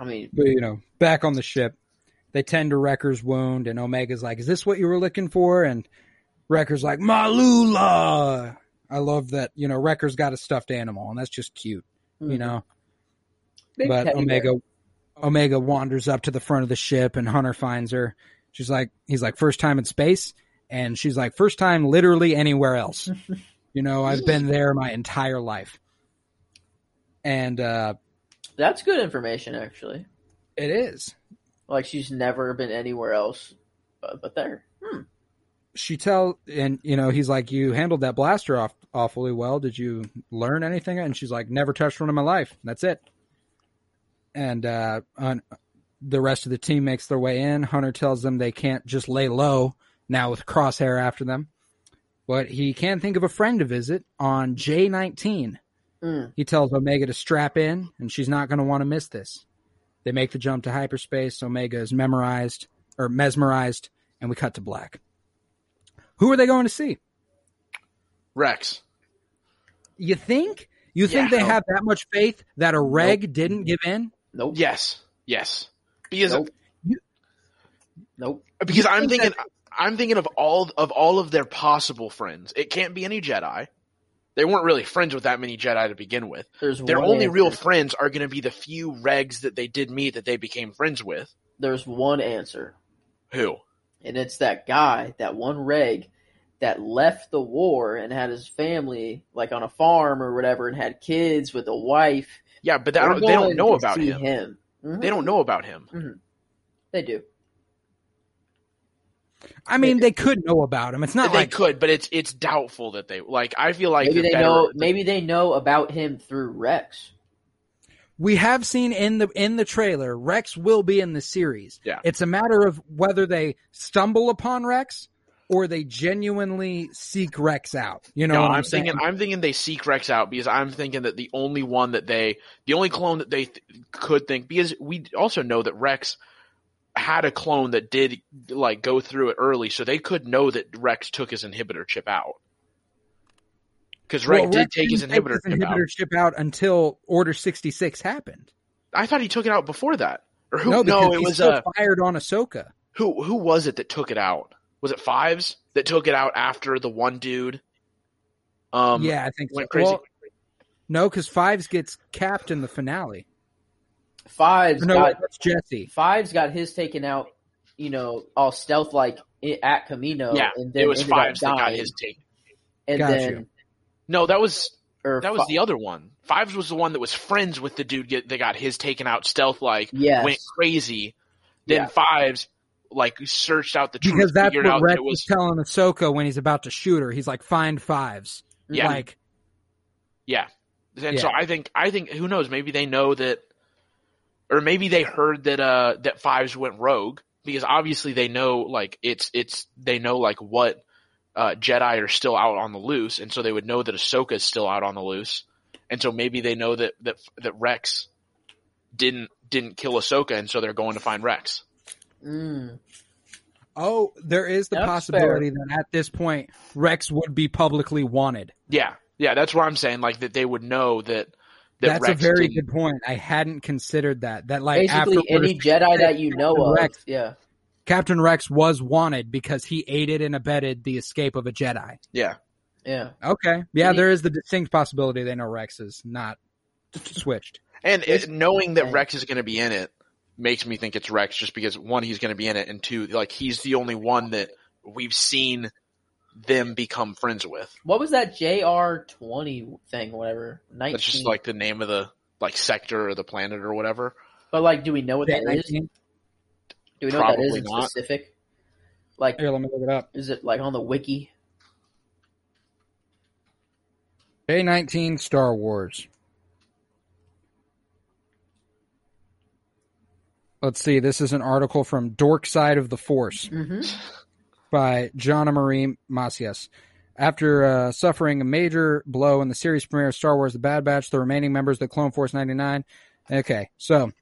I mean, But you know, back on the ship, they tend to Wrecker's wound, and Omega's like, "Is this what you were looking for?" And Wrecker's like, "Malula." I love that. You know, Wrecker's got a stuffed animal, and that's just cute. You mm-hmm. know, big but teddy bear. Omega, Omega wanders up to the front of the ship, and Hunter finds her. She's like, he's like, first time in space, and she's like, first time literally anywhere else. you know, I've been there my entire life, and uh, That's good information, actually. it is. Like she's never been anywhere else, but, but there. Hmm. she tell and you know he's like you handled that blaster off awfully well did you learn anything and she's like never touched one in my life that's it and uh on the rest of the team makes their way in hunter tells them they can't just lay low now with crosshair after them but he can think of a friend to visit on j19 Mm. he tells omega to strap in and she's not going to want to miss this They make the jump to hyperspace. Omega is memorized or mesmerized, and we cut to black. Who are they going to see? Rex. You think? You think Yeah. they have that much faith that a reg didn't give in? Nope. Yes. Yes. Because Nope. Nope. because You I'm think thinking I'm thinking of all of all of their possible friends. It can't be any Jedi. They weren't really friends with that many Jedi to begin with. There's Their only answer. real friends are going to be the few regs that they did meet that they became friends with. There's one answer, Who? and it's that guy, that one reg, that left the war and had his family like on a farm or whatever, and had kids with a wife. Yeah, but that, We're mm-hmm. they don't know about him. They don't know about him. They do. I mean, they could know about him. It's not they like could, but it's it's doubtful that they like. I feel like maybe they know. Maybe they know about him through Rex. we have seen in the in the trailer, Rex will be in the series. Yeah. It's a matter of whether they stumble upon Rex or they genuinely seek Rex out. You know No, what I'm, I'm saying? thinking. I'm thinking they seek Rex out because I'm thinking that the only one that they, the only clone that they th- could think, because we also know that Rex had a clone that did like go through it early, so they could know that Rex took his inhibitor chip out. Because Rex Well, did take his inhibitor, his chip out. inhibitor chip out until Order 66 happened. I thought he took it out before that. Or who? no, No, it was uh, fired on Ahsoka. who? Who was it that took it out? Was it Fives that took it out after the one dude? Um, yeah, I think so. went crazy. Well, no, because Fives gets capped in the finale. Five's No, got that's Jesse. Five's got his taken out. You know, all stealth like at Kamino. yeah, and then it was Fives that got his take. And Got then you. No, that was or That was Fi- the other one. Fives was the one that was friends with the dude get, that got his taken out stealth like yes. went crazy. Then Yeah. Fives like searched out the truth, Because that's figured what out Rex that it was was telling Ahsoka when he's about to shoot her. He's like, find Fives. Yeah. Like, yeah. And Yeah. so I think I think who knows? Maybe they know that, or maybe they heard that uh that Fives went rogue because obviously they know like it's it's they know like what uh Jedi are still out on the loose, and so they would know that Ahsoka is still out on the loose, and so maybe they know that that that Rex didn't didn't kill Ahsoka, and so they're going to find Rex. Mm. oh, there is the That's possibility that at this point, Rex would be publicly wanted. Yeah, yeah, that's what I'm saying. Like that they would know that. That That's Rex a very didn't- good point. I hadn't considered that. That like Basically, any Jedi that you know Captain of. Rex- Yeah. Captain Rex was wanted because he aided and abetted the escape of a Jedi. Yeah, Yeah. Okay, yeah, Any- there is the distinct possibility they know Rex is not switched. and it, knowing that Rex is going to be in it makes me think it's Rex, just because one, he's going to be in it, and two, like he's the only one that we've seen them become friends with. What was that JR twenty thing? Whatever. Nineteen. That's just like the name of the like sector or the planet or whatever. But like, do we know what that is? J19? Do we know what that is Probably in not. specific? Like, Here, let me look it up. is it like on the wiki? J nineteen Star Wars. Let's see. This is an article from Dork Side of the Force. Mm-hmm. By John Marie Macias. After uh, suffering a major blow in the series premiere of Star Wars The Bad Batch, the remaining members of the Clone Force 99. Okay, so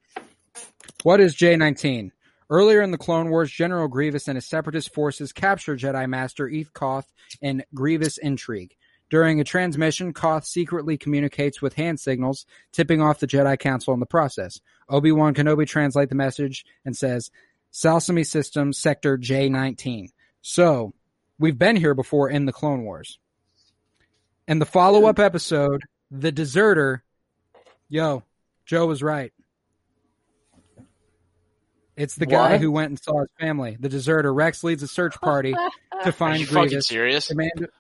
what is J19? Earlier in the Clone Wars, General Grievous and his separatist forces capture Jedi Master Eth Koth in Grievous intrigue. During a transmission, Koth secretly communicates with hand signals, tipping off the Jedi Council in the process. Obi-Wan Kenobi translates the message and says, Saleucami System, Sector J19. So, we've been here before in the Clone Wars. In the follow up episode, The Deserter, yo, Joe was right. It's the guy What? who went and saw his family. The deserter. Rex leads a search party to Are find you fucking serious? Commander-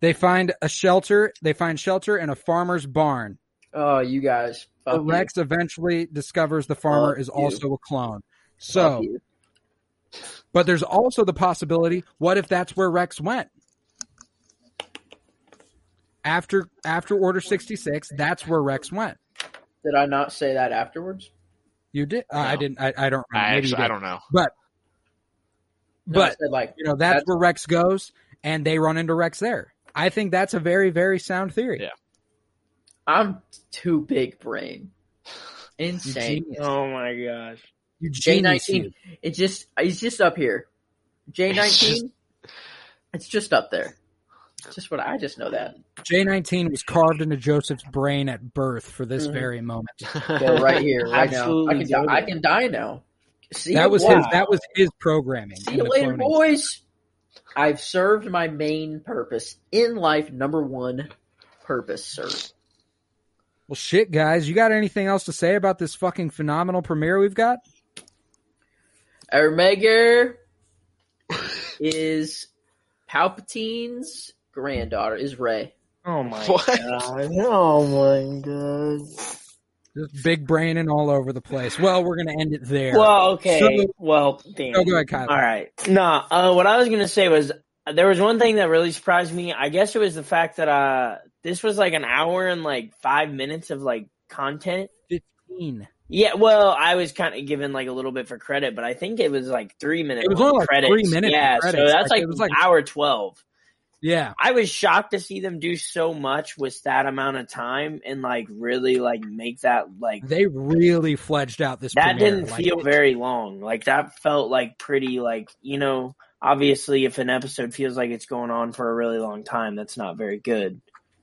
They find a shelter. They find shelter in a farmer's barn. Oh, you guys. Fuck But you. Rex eventually discovers the farmer Fuck is you. also a clone. So, you. But there's also the possibility: what if that's where Rex went? After after Order sixty six, that's where Rex went. did I not say that afterwards? You did. Uh, I didn't. I, I don't. Remember. I Maybe you actually, I don't know. But No, but said like you know that's, That's- where Rex goes, and they run into Rex there. I think that's a very very sound theory. Yeah. I'm too big brain. Insane. genius. Oh my gosh. You J nineteen. you. It's just it's just up here. J nineteen. It's just up there. It's just what I just know that. J19 was carved into Joseph's brain at birth for this Mhm. very moment. Yeah, right here, right now. I Absolutely can die, I can die now. See That was wow. his. That was his programming. See you later, cloning. boys. I've served my main purpose in life. Number one purpose, sir. Well, shit, guys. You got anything else to say about this fucking phenomenal premiere we've got? Ermegger is Palpatine's granddaughter. Is Rey. Oh my What? god. Oh my god. Just big braining all over the place. Well, we're gonna end it there. Well, okay. So- well, damn. oh, go ahead, Kyle. All right. No, uh, what I was gonna say was there was one thing that really surprised me. I guess it was the fact that uh, this was like an hour and like five minutes of like content. Fifteen. Yeah, well, I was kind of given like a little bit for credit, but I think it was like three minutes. It was only, like, credits. three minutes Yeah, so that's Like, like, it was, like- hour twelve. Yeah. I was shocked to see them do so much with that amount of time and like really like make that like They really fledged out this. that premiere. didn't Like, feel very long. Like that felt like pretty like you know obviously if an episode feels like it's going on for a really long time, that's not very good.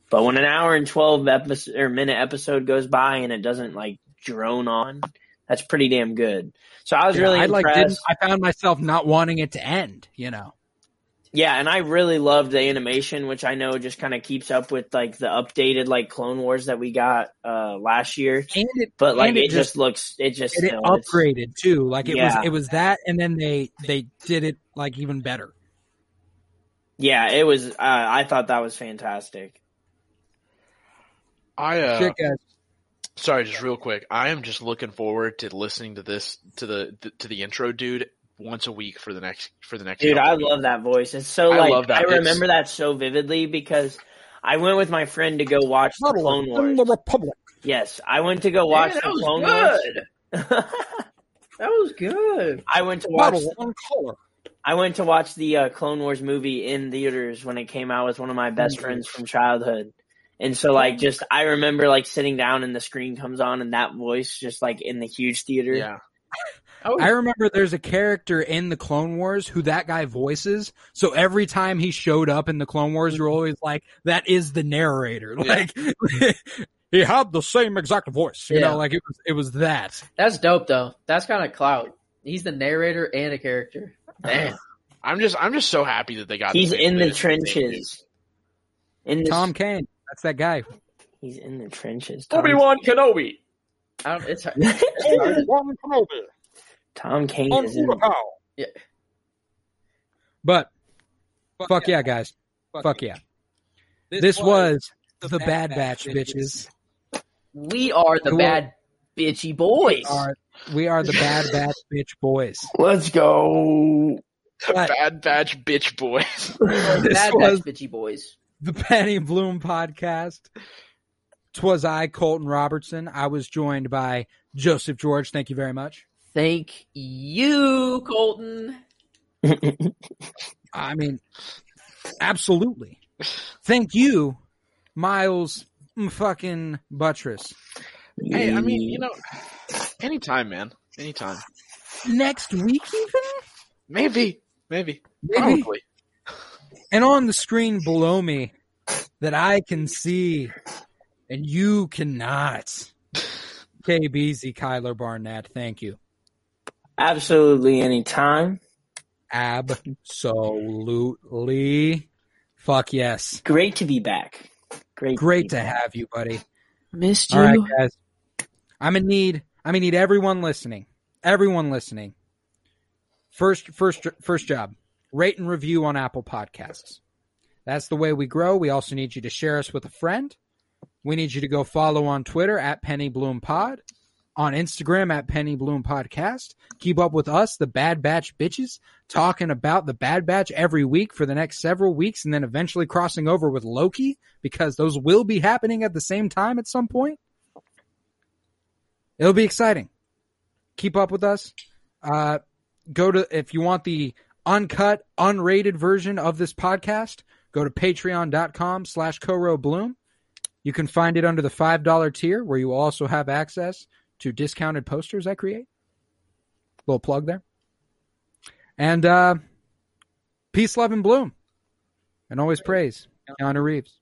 But when an hour and twelve episode or minute episode goes by and it doesn't like drone on, that's pretty damn good. So I was yeah, really I like. Impressed. I found myself not wanting it to end. You know. Yeah, and I really loved the animation, which I know just kind of keeps up with like the updated like Clone Wars that we got uh last year. And it. But like And it, it just looks, it just And it still, upgraded too. Like it Yeah. was. It was that, and then they they did it like even better. Yeah, it was. Uh, I thought that was fantastic. I uh, Shit, guys. Sorry, just real quick. I am just looking forward to listening to this to the, the to the intro, dude, once a week for the next for the next. Dude, I weeks. love that voice. It's so I like love that. I It's- remember that so vividly because I went with my friend to go watch the Clone In the Republic. Yes, I went to go watch Man, that the was Clone good. Wars. That was good. I went to watch. Battle on color. I went to watch the uh, Clone Wars movie in theaters when it came out with one of my best friends from childhood. And so like just I remember like sitting down and the screen comes on and that voice just like in the huge theater. Yeah, Oh, I remember there's a character in the Clone Wars who that guy voices. So every time he showed up in the Clone Wars, you're always like, that is the narrator. Like he had the same exact voice. You Yeah. know, like it was it was that. that's dope though. That's kind of clout. He's the narrator and a character. Man, I'm just I'm just so happy that they got. He's in the the- trenches. In the Tom Kane. That's that guy. he's in the trenches. Tom, Obi Wan Kenobi. I don't, it's hard. It's hard. Tom Kane is in But fuck yeah, guys. Fuck yeah. This was the Bad Batch, bitches. We are the Cool. bad bitchy boys. We are, we are the Bad Batch bitch boys. Let's go. But Bad Batch bitch boys. bad was batch bitchy boys. The Penny Bloom podcast. Twas I, Colton Robertson. I was joined by Joseph George. Thank you very much. Thank you, Colton. I mean, absolutely. Thank you, Miles fucking Buttress. hey, I mean, you know, anytime, man, anytime. Next week, even? Maybe, maybe, Maybe. probably. And on the screen below me that I can see and you cannot. KBZ Kyler Barnett, thank you. Absolutely anytime. Absolutely. Fuck yes. Great to be back. Great. Great be to back. have you, buddy. Missed All right, you. guys. I'm gonna need I'm gonna need everyone listening. Everyone listening. First first first job. Rate and review on Apple Podcasts. That's the way we grow. We also need you to share us with a friend. We need you to go follow on Twitter at Penny Bloom Pod, on Instagram at Penny Bloom Podcast. Keep up with us, the Bad Batch bitches, talking about the Bad Batch every week for the next several weeks, and then eventually crossing over with Loki because those will be happening at the same time at some point. It'll be exciting. Keep up with us. Uh, go to if you want the uncut, unrated version of this podcast, go to patreon.com slash Bloom. You can find it under the $5 tier where you also have access to discounted posters I create. Little plug there. And uh, peace, love, and bloom. And always praise, Keanu Reeves.